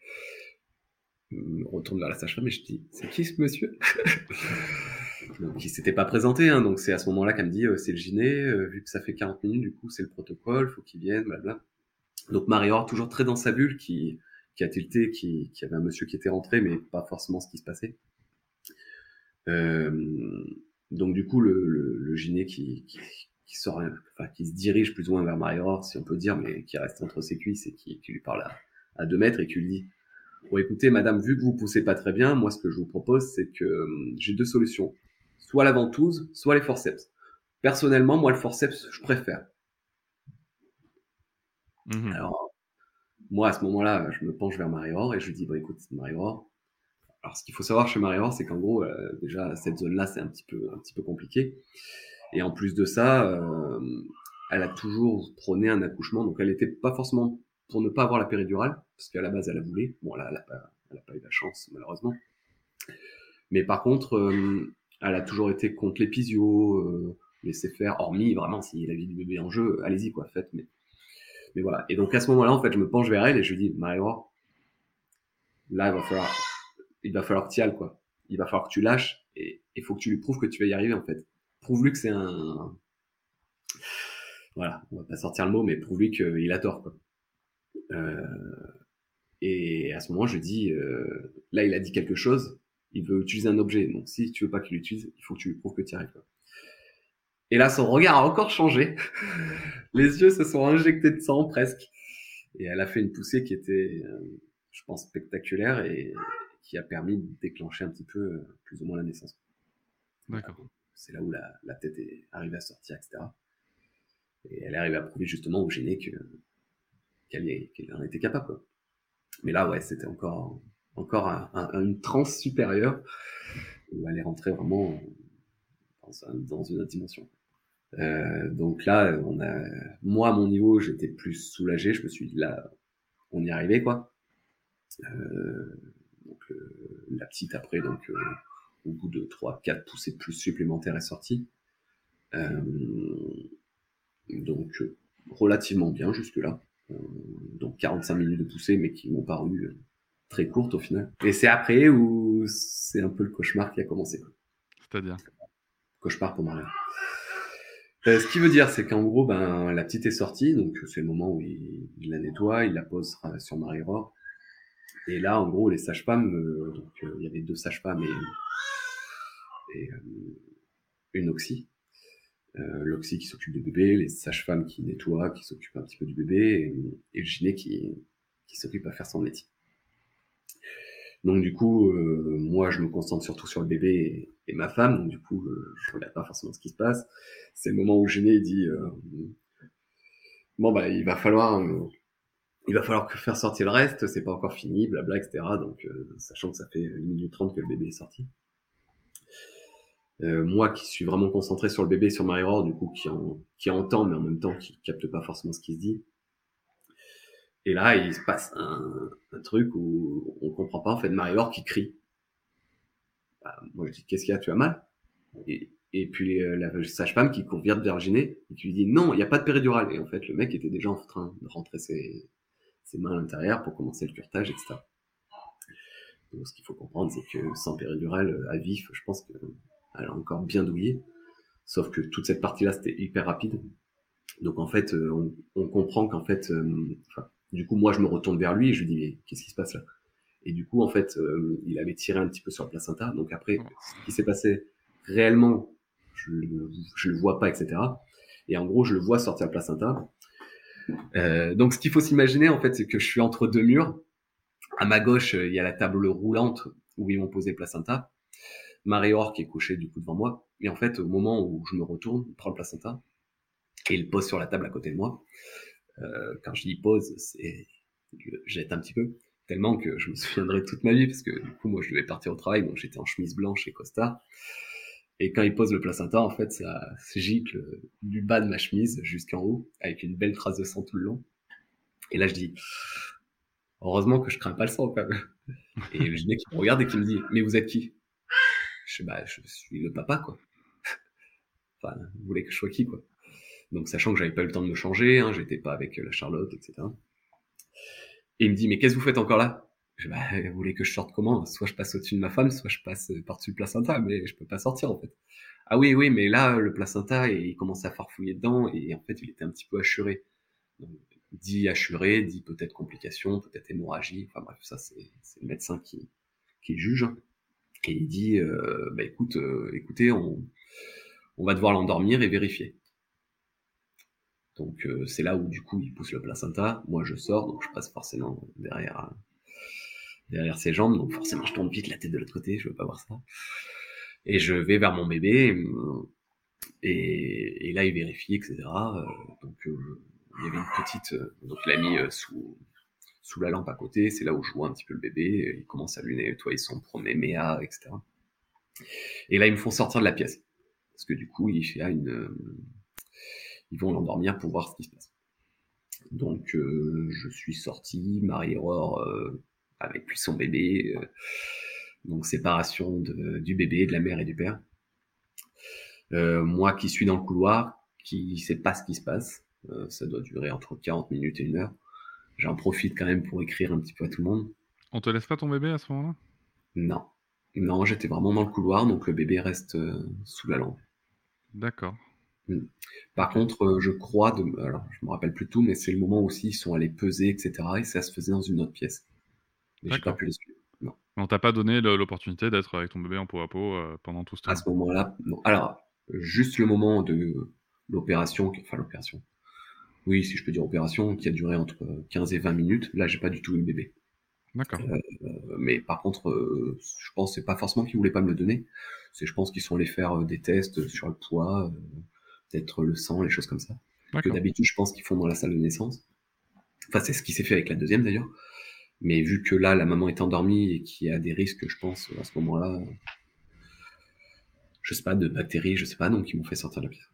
me retourne vers la sage-femme et je dis c'est qui ce monsieur? Donc s'était pas présenté hein, donc c'est à ce moment-là qu'elle me dit euh, c'est le gyné euh, vu que ça fait 40 minutes du coup c'est le protocole faut qu'il vienne blabla donc Marie-Or toujours très dans sa bulle qui qui a tilté qui, qui avait un monsieur qui était rentré mais pas forcément ce qui se passait. Euh, donc du coup le, le, qui, qui, sort enfin qui se dirige plus ou moins vers Marie-Or si on peut dire mais qui reste entre ses cuisses et qui, qui lui parle à à deux mètres et qui lui dit bon écoutez madame vu que vous poussez pas très bien moi ce que je vous propose c'est que euh, j'ai deux solutions. Soit la ventouse soit les forceps. Personnellement moi le forceps je préfère. Mmh alors moi à ce moment-là je me penche vers Marie-Aure et je lui dis bon écoute Marie-Aure alors ce qu'il faut savoir chez Marie-Aure c'est qu'en gros euh, déjà cette zone là c'est un petit peu un petit peu compliqué. Et en plus de ça euh, elle a toujours prôné un accouchement donc elle était pas forcément pour ne pas avoir la péridurale, parce qu'à la base elle a voulu. Bon là, elle n'a pas, pas, eu la chance malheureusement. Mais par contre, euh, elle a toujours été contre l'épisio, euh, laisser faire, hormis vraiment si la vie du bébé en jeu, allez-y quoi, faites. Mais, voilà. Et donc à ce moment-là, en fait, je me penche vers elle et je lui dis, marie là il va falloir, il va falloir que tu ailles quoi. Il va falloir que tu lâches et il faut que tu lui prouves que tu vas y arriver en fait. Prouve-lui que c'est un, voilà, on va pas sortir le mot, mais prouve-lui qu'il a tort quoi. Euh, et à ce moment, je dis, euh, là, il a dit quelque chose, il veut utiliser un objet. Donc, si tu veux pas qu'il l'utilise, il faut que tu lui prouves que tu y arrives. Et là, son regard a encore changé. Les yeux se sont injectés de sang presque. Et elle a fait une poussée qui était, euh, je pense, spectaculaire et qui a permis de déclencher un petit peu, plus ou moins, la naissance. D'accord. C'est là où la, la, tête est arrivée à sortir, etc. Et elle est arrivée à prouver justement au gêné que qu'elle en était capable. Mais là, ouais, c'était encore encore une transe supérieure. elle est rentrée vraiment dans, une autre dimension. Euh, donc là, on a, moi à mon niveau, j'étais plus soulagé. Je me suis dit là, on y arrivait quoi. Euh, donc la petite après, donc au bout de 3-4 poussées plus supplémentaires est sortie. donc relativement bien jusque là. Donc 45 minutes de poussée, mais qui m'ont paru très courte au final. Et c'est après où c'est un peu le cauchemar qui a commencé. C'est-à-dire? Cauchemar pour Maria. Euh, ce qui veut dire, c'est qu'en gros, ben, la petite est sortie, donc c'est le moment où il, la nettoie, il la pose sur Marie Aurore. Et là, en gros, les sages-femmes, euh, donc euh, il y avait deux sages-femmes et, et une oxy. L'oxy qui s'occupe du bébé, les sages-femmes qui nettoient, qui s'occupent un petit peu du bébé, et, le gyné qui, qui s'occupe à faire son métier. Donc du coup, euh, moi, je me concentre surtout sur le bébé et, ma femme. Donc du coup, euh, je regarde pas forcément ce qui se passe. C'est le moment où Géné dit euh, bon bah il va falloir il va falloir faire sortir le reste. C'est pas encore fini, blabla, etc. Donc sachant que ça fait une minute trente que le bébé est sorti. Moi qui suis vraiment concentré sur le bébé, sur marie du coup qui, qui entend mais en même temps qui capte pas forcément ce qui se dit, et là, il se passe un, un truc où on comprend pas, en fait, Marie-Laure qui crie. Bah, moi, je dis, qu'est-ce qu'il y a, tu as mal? Et, et puis euh, la sage-femme qui court vers Virginie et qui lui dit, non, il n'y a pas de péridurale. Et en fait, le mec était déjà en train de rentrer ses, ses mains à l'intérieur pour commencer le curtage, etc. Donc, ce qu'il faut comprendre, c'est que sans péridurale à vif, je pense qu'elle a encore bien douillé. Sauf que toute cette partie-là, c'était hyper rapide. Donc en fait, euh, on, comprend qu'en fait, euh, du coup, moi, je me retourne vers lui et je lui dis, mais qu'est-ce qui se passe là? Et du coup, en fait, euh, il avait tiré un petit peu sur le placenta. Donc après, ce qui s'est passé réellement, je, je le vois pas, etc. Et en gros, je le vois sortir le placenta. Donc, ce qu'il faut s'imaginer, en fait, c'est que je suis entre deux murs. À ma gauche, il y a la table roulante où ils m'ont posé le placenta. Marie-Or qui est couchée du coup devant moi. Et en fait, au moment où je me retourne, il prend le placenta et il pose sur la table à côté de moi. Euh, quand je dis pause, c'est je jette un petit peu. Tellement que je me souviendrai toute ma vie parce que du coup moi je devais partir au travail. Donc j'étais en chemise blanche et costard. Et quand il pose le placenta en fait ça gicle du bas de ma chemise jusqu'en haut avec une belle trace de sang tout le long. Et là je dis heureusement que je crains pas le sang quand même. Et le gyné qui me regarde et qui me dit mais vous êtes qui? Bah je suis le papa quoi enfin vous voulez que je sois qui quoi donc sachant que j'avais pas eu le temps de me changer, hein, j'étais pas avec euh, la Charlotte, etc. Et il me dit mais qu'est-ce que vous faites encore là? Je bah, vous voulez que je sorte comment? Soit je passe au-dessus de ma femme, soit je passe euh, par-dessus le placenta, mais je peux pas sortir en fait. Ah oui, oui, mais là le placenta, il commence à farfouiller dedans et en fait il était un petit peu assuré. Dit assuré, dit peut-être complication, peut-être hémorragie. Enfin bref, ça c'est le médecin qui qui juge. Et il dit euh, bah écoute, euh, écoutez, on on va devoir l'endormir et vérifier. Donc euh, c'est là où du coup il pousse le placenta, moi je sors, donc je passe forcément derrière derrière ses jambes, donc forcément je tourne vite la tête de l'autre côté, je veux pas voir ça. Et je vais vers mon bébé, et, là il vérifie, etc. Euh, donc euh, il y avait une petite, donc il sous sous la lampe à côté, c'est là où je vois un petit peu le bébé, il commence à lui nettoyer son premier méa, etc. Et là ils me font sortir de la pièce, parce que du coup il y a une ils vont l'endormir pour voir ce qui se passe. Donc euh, je suis sorti, Marie-Aurore euh, avec puis son bébé, euh, donc séparation du bébé, de la mère et du père. moi qui suis dans le couloir, qui sait pas ce qui se passe, ça doit durer entre 40 minutes et une heure. J'en profite quand même pour écrire un petit peu à tout le monde. On te laisse pas ton bébé à ce moment-là? Non. Non, j'étais vraiment dans le couloir, donc le bébé reste sous la lampe. D'accord. Mm. Par contre, euh, je crois, de, alors je me rappelle plus tout, mais c'est le moment aussi ils sont allés peser, etc. Et ça se faisait dans une autre pièce. Mais j'ai pas pu les suivre. Non. On t'a pas donné l'opportunité d'être avec ton bébé en peau à peau euh, pendant tout ce temps. À ce moment-là, non. Alors, juste le moment de l'opération, enfin l'opération. Oui, si je peux dire opération, qui a duré entre 15 et 20 minutes. Là, j'ai pas du tout eu le bébé. D'accord. Euh, mais par contre, je pense c'est pas forcément qu'ils voulaient pas me le donner. C'est, je pense qu'ils sont allés faire des tests sur le poids peut-être le sang, les choses comme ça. Que d'habitude, je pense qu'ils font dans la salle de naissance. Enfin, c'est ce qui s'est fait avec la deuxième d'ailleurs. Mais vu que là, la maman est endormie et qu'il y a des risques, je pense, à ce moment-là, je sais pas, de bactéries, je sais pas, donc ils m'ont fait sortir de la pièce.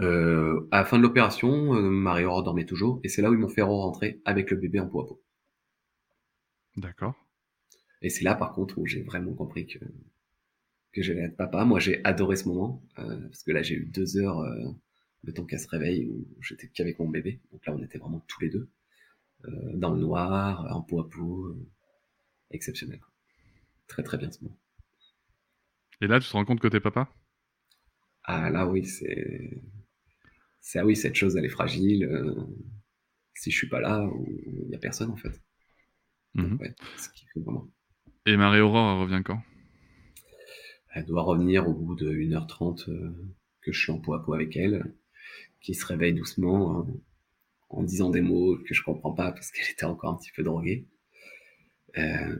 Euh, à la fin de l'opération, euh, Marie-Aurore dormait toujours, et c'est là où ils m'ont fait rentrer avec le bébé en peau à peau. D'accord. Et c'est là, par contre, où j'ai vraiment compris que, que j'allais être papa. Moi, j'ai adoré ce moment, euh, parce que là, j'ai eu deux heures euh, de temps qu'elle se réveille, où j'étais qu'avec mon bébé. Donc là, on était vraiment tous les deux, euh, dans le noir, en peau à peau. euh, exceptionnel. Très, très bien ce moment. Et là, tu te rends compte que t'es papa? Ah là oui, c'est c'est ah oui, cette chose elle est fragile. euh, si je suis pas là, il y a personne en fait. Mhm. Ouais, ce qui fait vraiment. Et Marie-Aurore, revient quand? Elle doit revenir au bout de 1h30 euh, que je suis en peau à peau avec elle, qui se réveille doucement hein, en disant des mots que je comprends pas parce qu'elle était encore un petit peu droguée. Euh,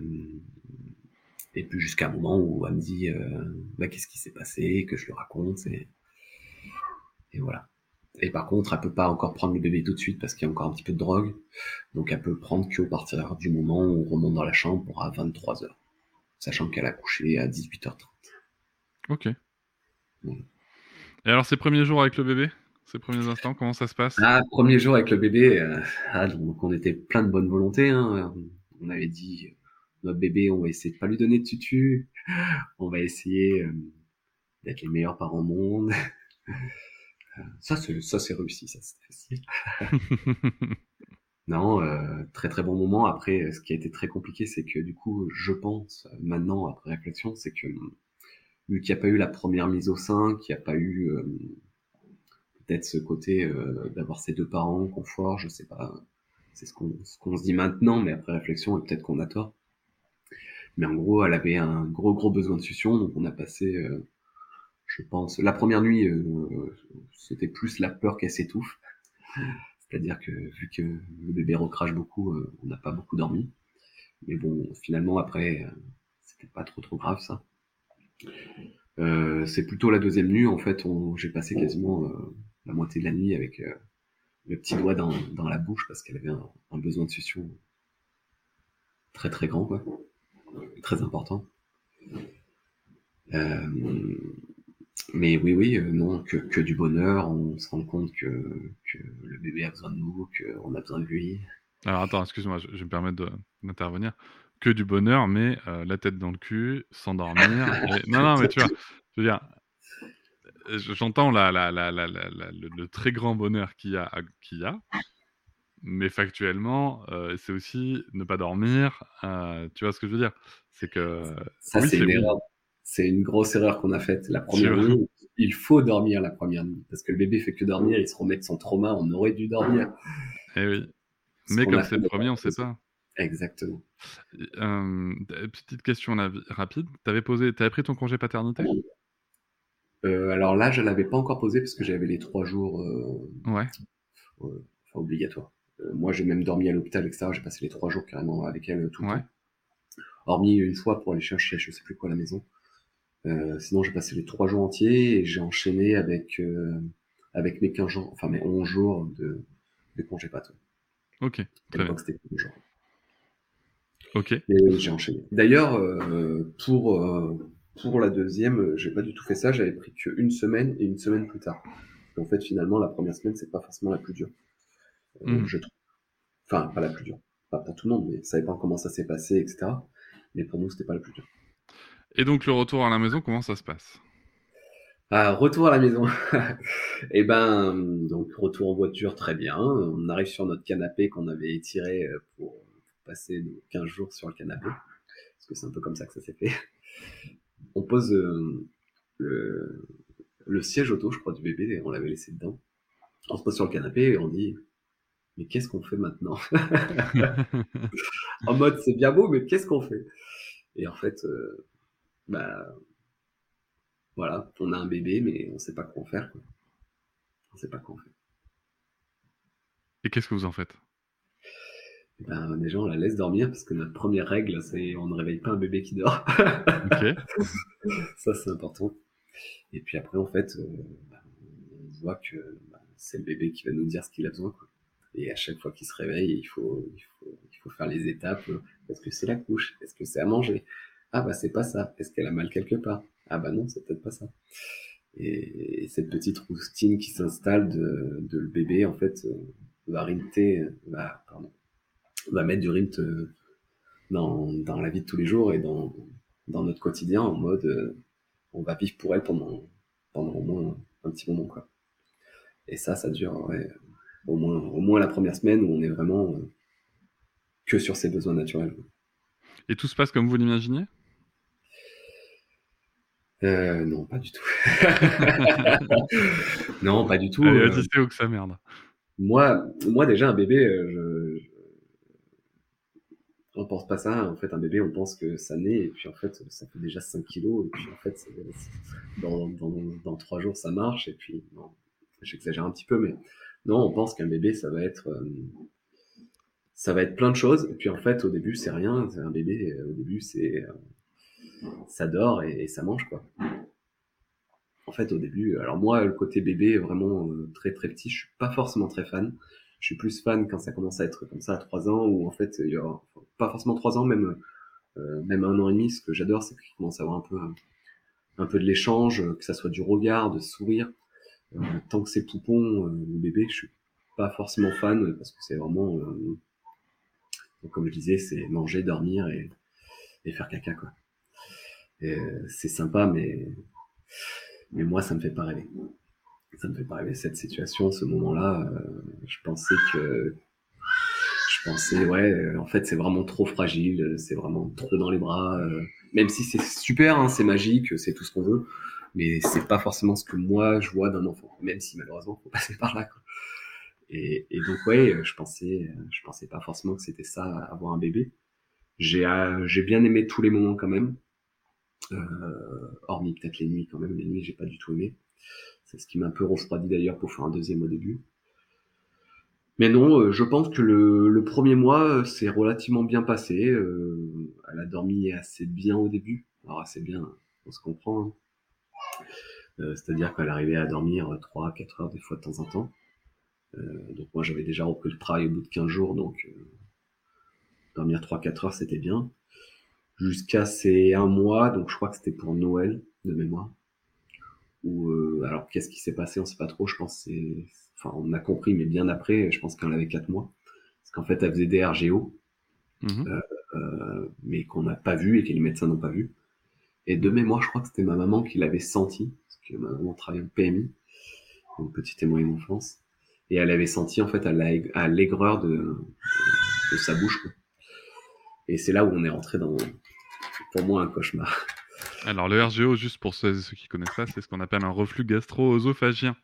et puis jusqu'à un moment où elle me dit euh, bah, qu'est-ce qui s'est passé, que je lui raconte et, et voilà. Et par contre, elle peut pas encore prendre le bébé tout de suite parce qu'il y a encore un petit peu de drogue. Donc elle peut prendre qu'au partir du moment où on remonte dans la chambre à 23h. Sachant qu'elle a couché à 18h30. Ok. Et alors, ces premiers jours avec le bébé? Ces premiers instants, comment ça se passe? Ah, premier jour avec le bébé, euh, ah, donc on était plein de bonne volonté. Hein. On avait dit, notre bébé, on va essayer de pas lui donner de tutu. On va essayer euh, d'être les meilleurs parents au monde. Ça, c'est, c'est réussi, ça, c'était facile. Non, euh, très très bon moment. Après, euh, ce qui a été très compliqué, c'est que du coup, je pense, maintenant, après réflexion, c'est que vu qu'il n'y a pas eu la première mise au sein, qu'il n'y a pas eu euh, peut-être ce côté euh, d'avoir ses deux parents, confort, je sais pas, c'est ce qu'on ce qu'on se dit maintenant, mais après réflexion, et peut-être qu'on a tort. Mais en gros, elle avait un gros gros besoin de succion, donc on a passé, je pense, la première nuit, euh, c'était plus la peur qu'elle s'étouffe. C'est-à-dire que vu que le bébé recrache beaucoup, euh, on n'a pas beaucoup dormi. Mais bon, finalement après, euh, c'était pas trop trop grave ça. C'est plutôt la deuxième nuit, en fait, j'ai passé quasiment la moitié de la nuit avec le petit doigt dans, la bouche parce qu'elle avait un, besoin de succion très très grand, quoi, très important. Mais oui, oui, euh, non, que, que du bonheur, on se rend compte que, que le bébé a besoin de nous, qu'on a besoin de lui. Alors, attends, excuse-moi, je, je me permets d'intervenir. Que du bonheur, mais euh, la tête dans le cul, s'endormir. et- Non, non, mais tu vois, je veux dire, euh, j'entends la, la, la, le, le très grand bonheur qu'il y a, qu'il y a mais factuellement, euh, c'est aussi ne pas dormir. euh, tu vois ce que je veux dire? C'est que. Ça, oui, c'est une erreur. C'est une grosse erreur qu'on a faite. La première nuit, il faut dormir la première nuit. Parce que le bébé fait que dormir, il se remet de son trauma, on aurait dû dormir. Eh oui. Mais comme c'est le premier, on sait façon. pas. Exactement. Euh, petite question là, rapide. T'avais posé, t'avais pris ton congé paternité? Euh, alors là, je l'avais pas encore posé parce que j'avais les trois jours euh, Ouais. enfin, obligatoires. Moi, j'ai même dormi à l'hôpital, etc. J'ai passé les trois jours carrément avec elle tout le Ouais. temps. Hormis une fois pour aller chercher, je sais plus quoi, à la maison. Euh, sinon, j'ai passé les trois jours entiers et j'ai enchaîné avec euh, avec mes 15 jours, enfin mes 11 jours de, de congé pat. Ok. À l'époque, c'était 11 jours. Ok. Et j'ai enchaîné. D'ailleurs, euh, pour euh, pour la deuxième, euh, j'ai pas du tout fait ça. J'avais pris qu'une semaine et une semaine plus tard. En fait, finalement, la première semaine, c'est pas forcément la plus dure. Mhm. Je trouve. Enfin, pas la plus dure. Pas pour tout le monde, mais ça dépend comment ça s'est passé, etc. Mais pour nous, c'était pas la plus dure. Et donc le retour à la maison, comment ça se passe? Ah, retour à la maison. Eh ben, donc retour en voiture, très bien. On arrive sur notre canapé qu'on avait étiré euh, pour passer nos 15 jours sur le canapé. Parce que c'est un peu comme ça que ça s'est fait. On pose euh, le, le siège auto, je crois, du bébé, et on l'avait laissé dedans. On se pose sur le canapé et on dit, mais qu'est-ce qu'on fait maintenant En mode, c'est bien beau, mais qu'est-ce qu'on fait? Et en fait, euh, bah, voilà, on a un bébé, mais on sait pas quoi en faire. Quoi. On sait pas quoi en faire. Et qu'est-ce que vous en faites? Et Ben, déjà, on la laisse dormir parce que notre première règle, c'est on ne réveille pas un bébé qui dort. Ça, c'est important. Et puis après, en fait, euh, bah, on voit que bah, c'est le bébé qui va nous dire ce qu'il a besoin. Quoi. Et à chaque fois qu'il se réveille, il faut, il faut, il faut faire les étapes. Est-ce que c'est la couche Est-ce que c'est à manger? Ah bah c'est pas ça. Est-ce qu'elle a mal quelque part? Ah bah non, c'est peut-être pas ça. Et, cette petite routine qui s'installe de, le bébé en fait euh, va rimter, va, pardon, va mettre du rimt euh, dans, dans la vie de tous les jours et dans, dans notre quotidien en mode euh, on va vivre pour elle pendant, pendant au moins un petit moment quoi. Et ça, ça dure au, moins, au moins la première semaine où on est vraiment que sur ses besoins naturels. Et tout se passe comme vous l'imaginez? Euh, non, pas du tout. non, pas du tout. Allez, euh, que ça merde. Moi, moi déjà un bébé, euh, je, on pense pas ça. En fait, un bébé, on pense que ça naît et puis en fait, ça fait déjà 5 kilos et puis en fait, dans, dans, dans 3 jours, ça marche et puis non, j'exagère un petit peu, mais non, on pense qu'un bébé, ça va être euh, ça va être plein de choses. Et puis en fait, au début, c'est rien. C'est un bébé. Au début, c'est ça dort et, ça mange quoi. En fait, au début, alors moi, le côté bébé, vraiment euh, très très petit, je suis pas forcément très fan. Je suis plus fan quand ça commence à être comme ça à 3 ans, ou en fait, il y a pas forcément 3 ans, même euh, même un an et demi. Ce que j'adore, c'est qu'il commence à avoir un peu un peu de l'échange, que ça soit du regard, de sourire. Euh, tant que c'est poupon ou bébé, je suis pas forcément fan parce que c'est vraiment, comme je disais, c'est manger, dormir et faire caca quoi. Euh, c'est sympa, mais, mais moi, ça me fait pas rêver. Ça me fait pas rêver cette situation, ce moment-là. Euh, je pensais que, je pensais, ouais, en fait, c'est vraiment trop fragile, c'est vraiment trop dans les bras. Euh, même si c'est super, hein, c'est magique, c'est tout ce qu'on veut, mais c'est pas forcément ce que moi je vois d'un enfant. Même si malheureusement, faut passer par là. Quoi. Et, et, donc ouais, je pensais, je pensais pas forcément que c'était ça, avoir un bébé. J'ai, j'ai bien aimé tous les moments quand même. Euh, hormis peut-être les nuits quand même, les nuits j'ai pas du tout aimé. C'est ce qui m'a un peu refroidi d'ailleurs pour faire un deuxième au début. Mais non, euh, je pense que le, premier mois s'est relativement bien passé. Euh, elle a dormi assez bien au début. Alors assez bien, on se comprend. Hein. C'est-à-dire qu'elle arrivait à dormir 3-4 heures des fois de temps en temps. donc moi j'avais déjà repris le travail au bout de 15 jours, donc dormir 3-4 heures c'était bien jusqu'à ces un mois, donc je crois que c'était pour Noël de mémoire. Ou euh, alors qu'est-ce qui s'est passé, on sait pas trop. Je pense c'est, enfin on a compris, mais bien après, je pense qu'elle avait quatre mois, parce qu'en fait elle faisait des RGO, mhm. euh, euh, mais qu'on n'a pas vu et que les médecins n'ont pas vu. Et de mémoire, je crois que c'était ma maman qui l'avait senti, parce que ma maman travaillait au PMI, donc petite et moyenne enfance, et elle avait senti en fait à l'aigreur de, de, de, sa bouche. Quoi. Et c'est là où on est rentré dans, pour moi, un cauchemar. Alors, le RGO, juste pour ceux, ceux qui connaissent ça, c'est ce qu'on appelle un reflux gastro-œsophagien.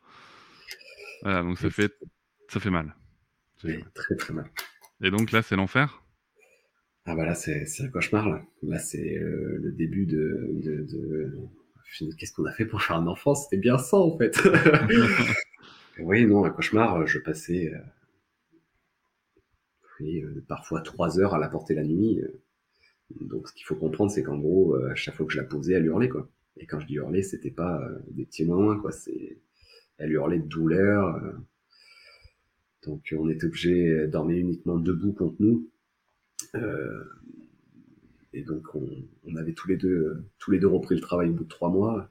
Voilà, donc ça fait, ça fait mal. très très mal. Et donc là, c'est l'enfer? Ah bah là, c'est un cauchemar. Là, là c'est euh, le début de... de, de... Qu'est-ce qu'on a fait pour faire un enfant? C'était bien ça, en fait. oui, non, un cauchemar. Je passais euh, euh, parfois trois heures à la porter la nuit. Euh. Donc, ce qu'il faut comprendre, c'est qu'en gros, euh, à chaque fois que je la posais, elle hurlait, quoi. Et quand je dis hurler, c'était pas des petits moins, quoi. C'est, elle hurlait de douleur. Donc, on était obligé de dormir uniquement debout contre nous. et donc, on, avait tous les deux, tous les deux repris le travail au bout de trois mois.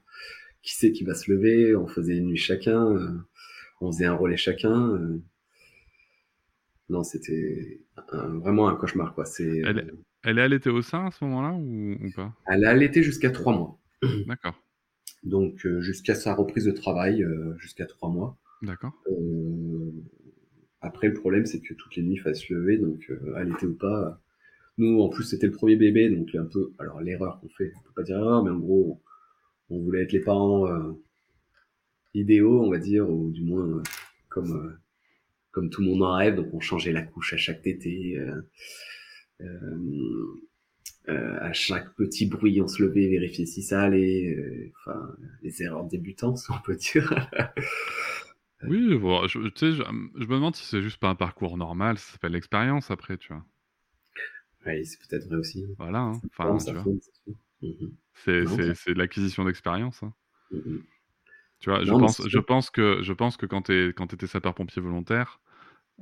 Qui sait qui va se lever? On faisait une nuit chacun. on faisait un relais chacun non, c'était vraiment un cauchemar, quoi. C'est. Elle, elle est allaitée au sein à ce moment-là ou, pas? Elle est allaitée jusqu'à trois mois. D'accord. Donc euh, jusqu'à sa reprise de travail, euh, jusqu'à trois mois. D'accord. Euh, après, le problème, c'est que toutes les nuits, il fallait se lever, donc allaiter ou pas. Nous, en plus, c'était le premier bébé, donc un peu. Alors l'erreur qu'on fait, on peut pas dire erreur, mais en gros, on voulait être les parents idéaux, on va dire, ou du moins comme comme tout le monde en rêve, donc on changeait la couche à chaque tété. Euh, euh, euh, à chaque petit bruit, on se levait, vérifier si ça allait. Enfin, les erreurs débutantes, on peut dire. oui, je, tu sais, je, me demande si c'est juste pas un parcours normal, ça s'appelle l'expérience après, tu vois. Oui, c'est peut-être vrai aussi. Voilà, hein. enfin, c'est l'acquisition d'expérience. Hein. Mm-hmm. Tu vois, je, pense, je, pense que, je pense que quand tu étais sapeur-pompier volontaire,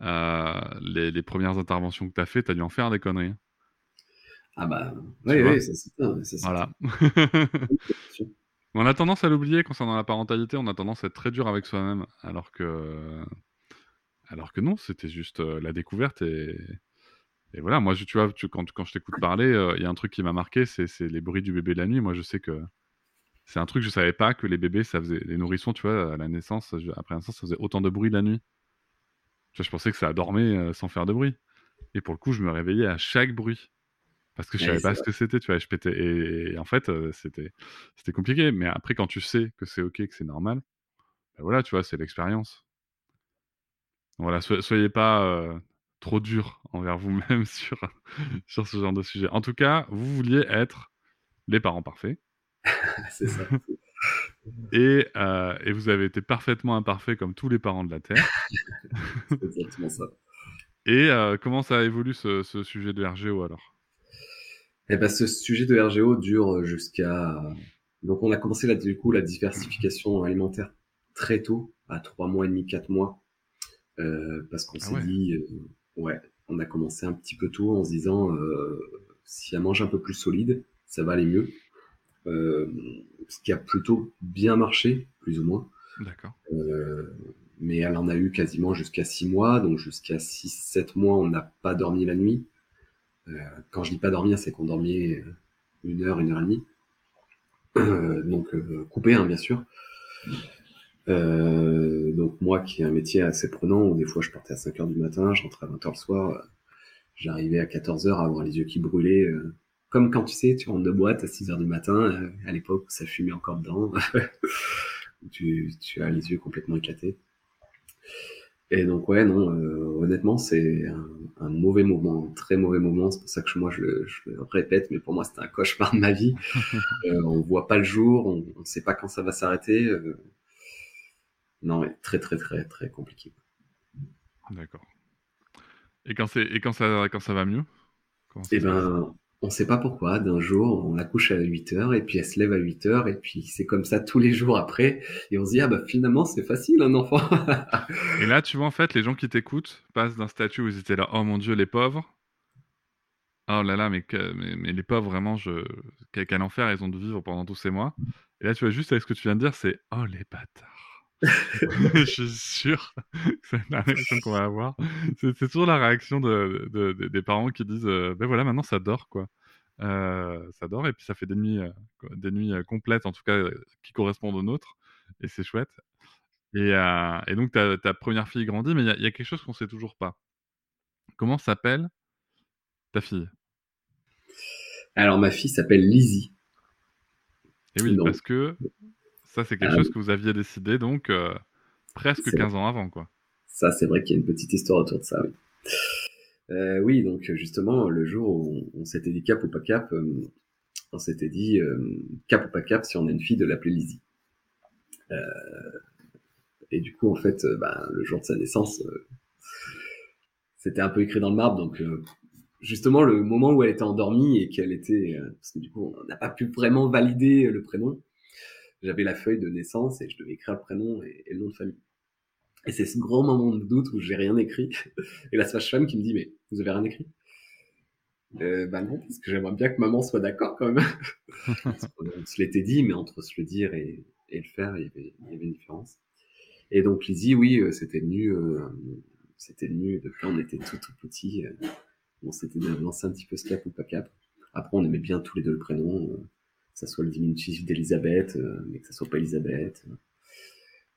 euh, les, premières interventions que tu as fait, tu as dû en faire des conneries. Ah bah, oui, oui, ça c'est Voilà. on a tendance à l'oublier concernant la parentalité, on a tendance à être très dur avec soi-même, alors que, alors que non, c'était juste euh, la découverte et, et voilà. Moi, je- tu vois, tu- quand, quand je t'écoute parler, euh, il y a un truc qui m'a marqué, c'est les bruits du bébé la nuit. Moi, je sais que c'est un truc, je savais pas que les bébés, ça faisait, les nourrissons, tu vois, à la naissance, je- après la naissance, ça faisait autant de bruit la nuit. Je pensais que ça dormait euh, sans faire de bruit. Et pour le coup, je me réveillais à chaque bruit. Parce que je Ouais, savais pas ce que c'était, tu vois. Je pétais. Et, et en fait, euh, c'était c'était compliqué. Mais après, quand tu sais que c'est OK, que c'est normal, ben voilà, tu vois, c'est l'expérience. Voilà, so- soyez pas euh, trop dur envers vous-même sur, sur ce genre de sujet. En tout cas, vous vouliez être les parents parfaits. c'est ça. Et, euh, et vous avez été parfaitement imparfaits comme tous les parents de la Terre. C'est exactement ça. Et euh, comment ça évolue ce, ce sujet de RGO alors? Eh ben, ce sujet de RGO dure jusqu'à. Donc, on a commencé là, du coup, la diversification alimentaire très tôt, à trois mois et demi, quatre mois, euh, parce qu'on Ah s'est ouais. dit, euh, ouais, on a commencé un petit peu tôt en se disant, euh, si elle mange un peu plus solide, ça va aller mieux. Ce qui a plutôt bien marché, plus ou moins. D'accord. Euh, mais elle en a eu quasiment jusqu'à 6 mois, donc jusqu'à 6-7 mois, on n'a pas dormi la nuit. Euh, quand je dis pas dormir, c'est qu'on dormait une heure, une heure et demie. Euh, donc coupé, hein, bien sûr. Donc moi qui ai un métier assez prenant, où des fois je partais à 5 heures du matin, je rentrais à 20 heures le soir, j'arrivais à 14 heures à avoir les yeux qui brûlaient, euh, comme quand tu sais, tu rentres de boîte à 6 heures du matin, euh, à l'époque où ça fumait encore dedans, tu, tu as les yeux complètement éclatés. Et donc ouais, non, euh, honnêtement, c'est un, un mauvais moment, un très mauvais moment. C'est pour ça que je- moi je le, je le répète, mais pour moi c'était un cauchemar de ma vie. Euh, on voit pas le jour, on ne sait pas quand ça va s'arrêter. euh. Non, très très très très compliqué. D'accord. Et quand, c'est, et quand, ça, quand ça va mieux? Ben, on sait pas pourquoi. D'un jour, on la couche à 8 heures et puis elle se lève à 8 heures et puis c'est comme ça tous les jours après. Et on se dit ah bah finalement c'est facile un enfant. Et là, tu vois, en fait, les gens qui t'écoutent passent d'un statut où ils étaient là, oh mon dieu, les pauvres. Oh là là, mais, que- mais, mais les pauvres, vraiment, je... quel, enfer ils ont de vivre pendant tous ces mois. Et là, tu vois, juste avec ce que tu viens de dire, c'est oh les bâtards. je suis sûr que c'est la réaction qu'on va avoir. C'est, toujours la réaction de, de- de- des parents qui disent euh, ben voilà, maintenant ça dort, quoi. Euh, ça dort, et puis ça fait des nuits, euh, quoi, des nuits complètes, en tout cas, qui correspondent aux nôtres. Et c'est chouette. Et, euh, et donc, ta, ta première fille grandit, mais il y, a- il y a quelque chose qu'on sait toujours pas. Comment s'appelle ta fille? Alors ma fille s'appelle Lizzie. Et oui, Non. parce que ça, c'est quelque Ah chose que vous aviez décidé, donc euh, presque C'est 15 ans avant, quoi. Ça, c'est vrai qu'il y a une petite histoire autour de ça, oui. Euh, oui, donc justement, le jour où on, on s'était dit cap ou pas cap, euh, on s'était dit euh, cap ou pas cap si on a une fille de l'appeler Lizzie. Euh, et du coup, en fait, euh, ben, le jour de sa naissance, euh, c'était un peu écrit dans le marbre, donc euh, justement le moment où elle était endormie et qu'elle était, euh, parce que du coup, on n'a pas pu vraiment valider le prénom. J'avais la feuille de naissance et je devais écrire le prénom et, et le nom de famille. Et c'est ce grand moment de doute où j'ai rien écrit. Et la sage-femme qui me dit, mais vous avez rien écrit? Euh, Bah non, parce que j'aimerais bien que maman soit d'accord quand même. Qu'on se l'était dit, mais entre se le dire et, et le faire, il y, avait, il y avait une différence. Et donc Lizzie, oui, euh, c'était venu, euh, c'était venu depuis on était tout tout petit. euh, on s'était lancé un petit peu ce cap ou pas cap. Après, on aimait bien tous les deux le prénom, euh, ça soit le diminutif d'Elisabeth, euh, mais que ça soit pas Elisabeth.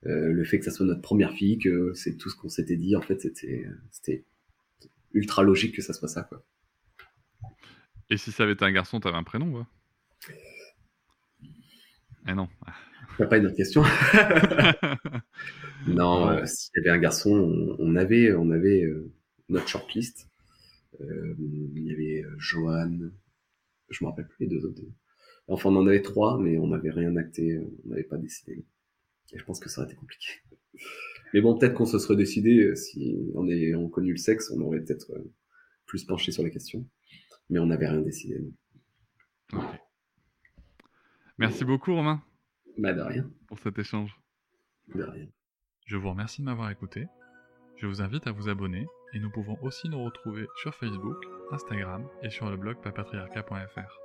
Euh, le fait que ça soit notre première fille, que c'est tout ce qu'on s'était dit, en fait, c'était, c'était ultra logique que ça soit ça, quoi. Et si ça avait été un garçon, t'avais un prénom, quoi Eh non. T'as pas une autre question Non, euh, s'il y avait un garçon, on, on avait, on avait euh, notre shortlist. Euh, il y avait Johan, je me rappelle plus les deux autres. Enfin, on en avait trois, mais on n'avait rien acté, on n'avait pas décidé. Et je pense que ça aurait été compliqué. Mais bon, peut-être qu'on se serait décidé, euh, si on est on connu le sexe, on aurait peut-être euh, plus penché sur la question. Mais on n'avait rien décidé. Merci beaucoup, Romain, Bah, de rien. pour cet échange. De rien. Je vous remercie de m'avoir écouté. Je vous invite à vous abonner Et nous pouvons aussi nous retrouver sur Facebook, Instagram et sur le blog papatriarca.fr.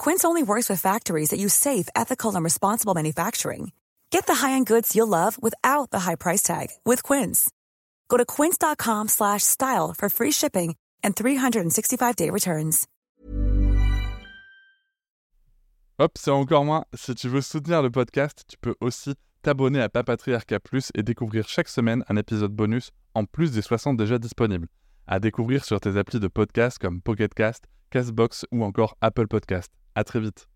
Quince only works with factories that use safe, ethical, and responsible manufacturing. Get the high-end goods you'll love without the high price tag with Quince. Go to quince.com/style for free shipping and 365-day returns. Hop, c'est encore moins. Si tu veux soutenir le podcast, tu peux aussi t'abonner à Papatriarca Plus et découvrir chaque semaine un épisode bonus en plus des 60 déjà disponibles. À découvrir sur tes applis de podcast comme Pocketcast, Castbox ou encore Apple Podcast. À très vite.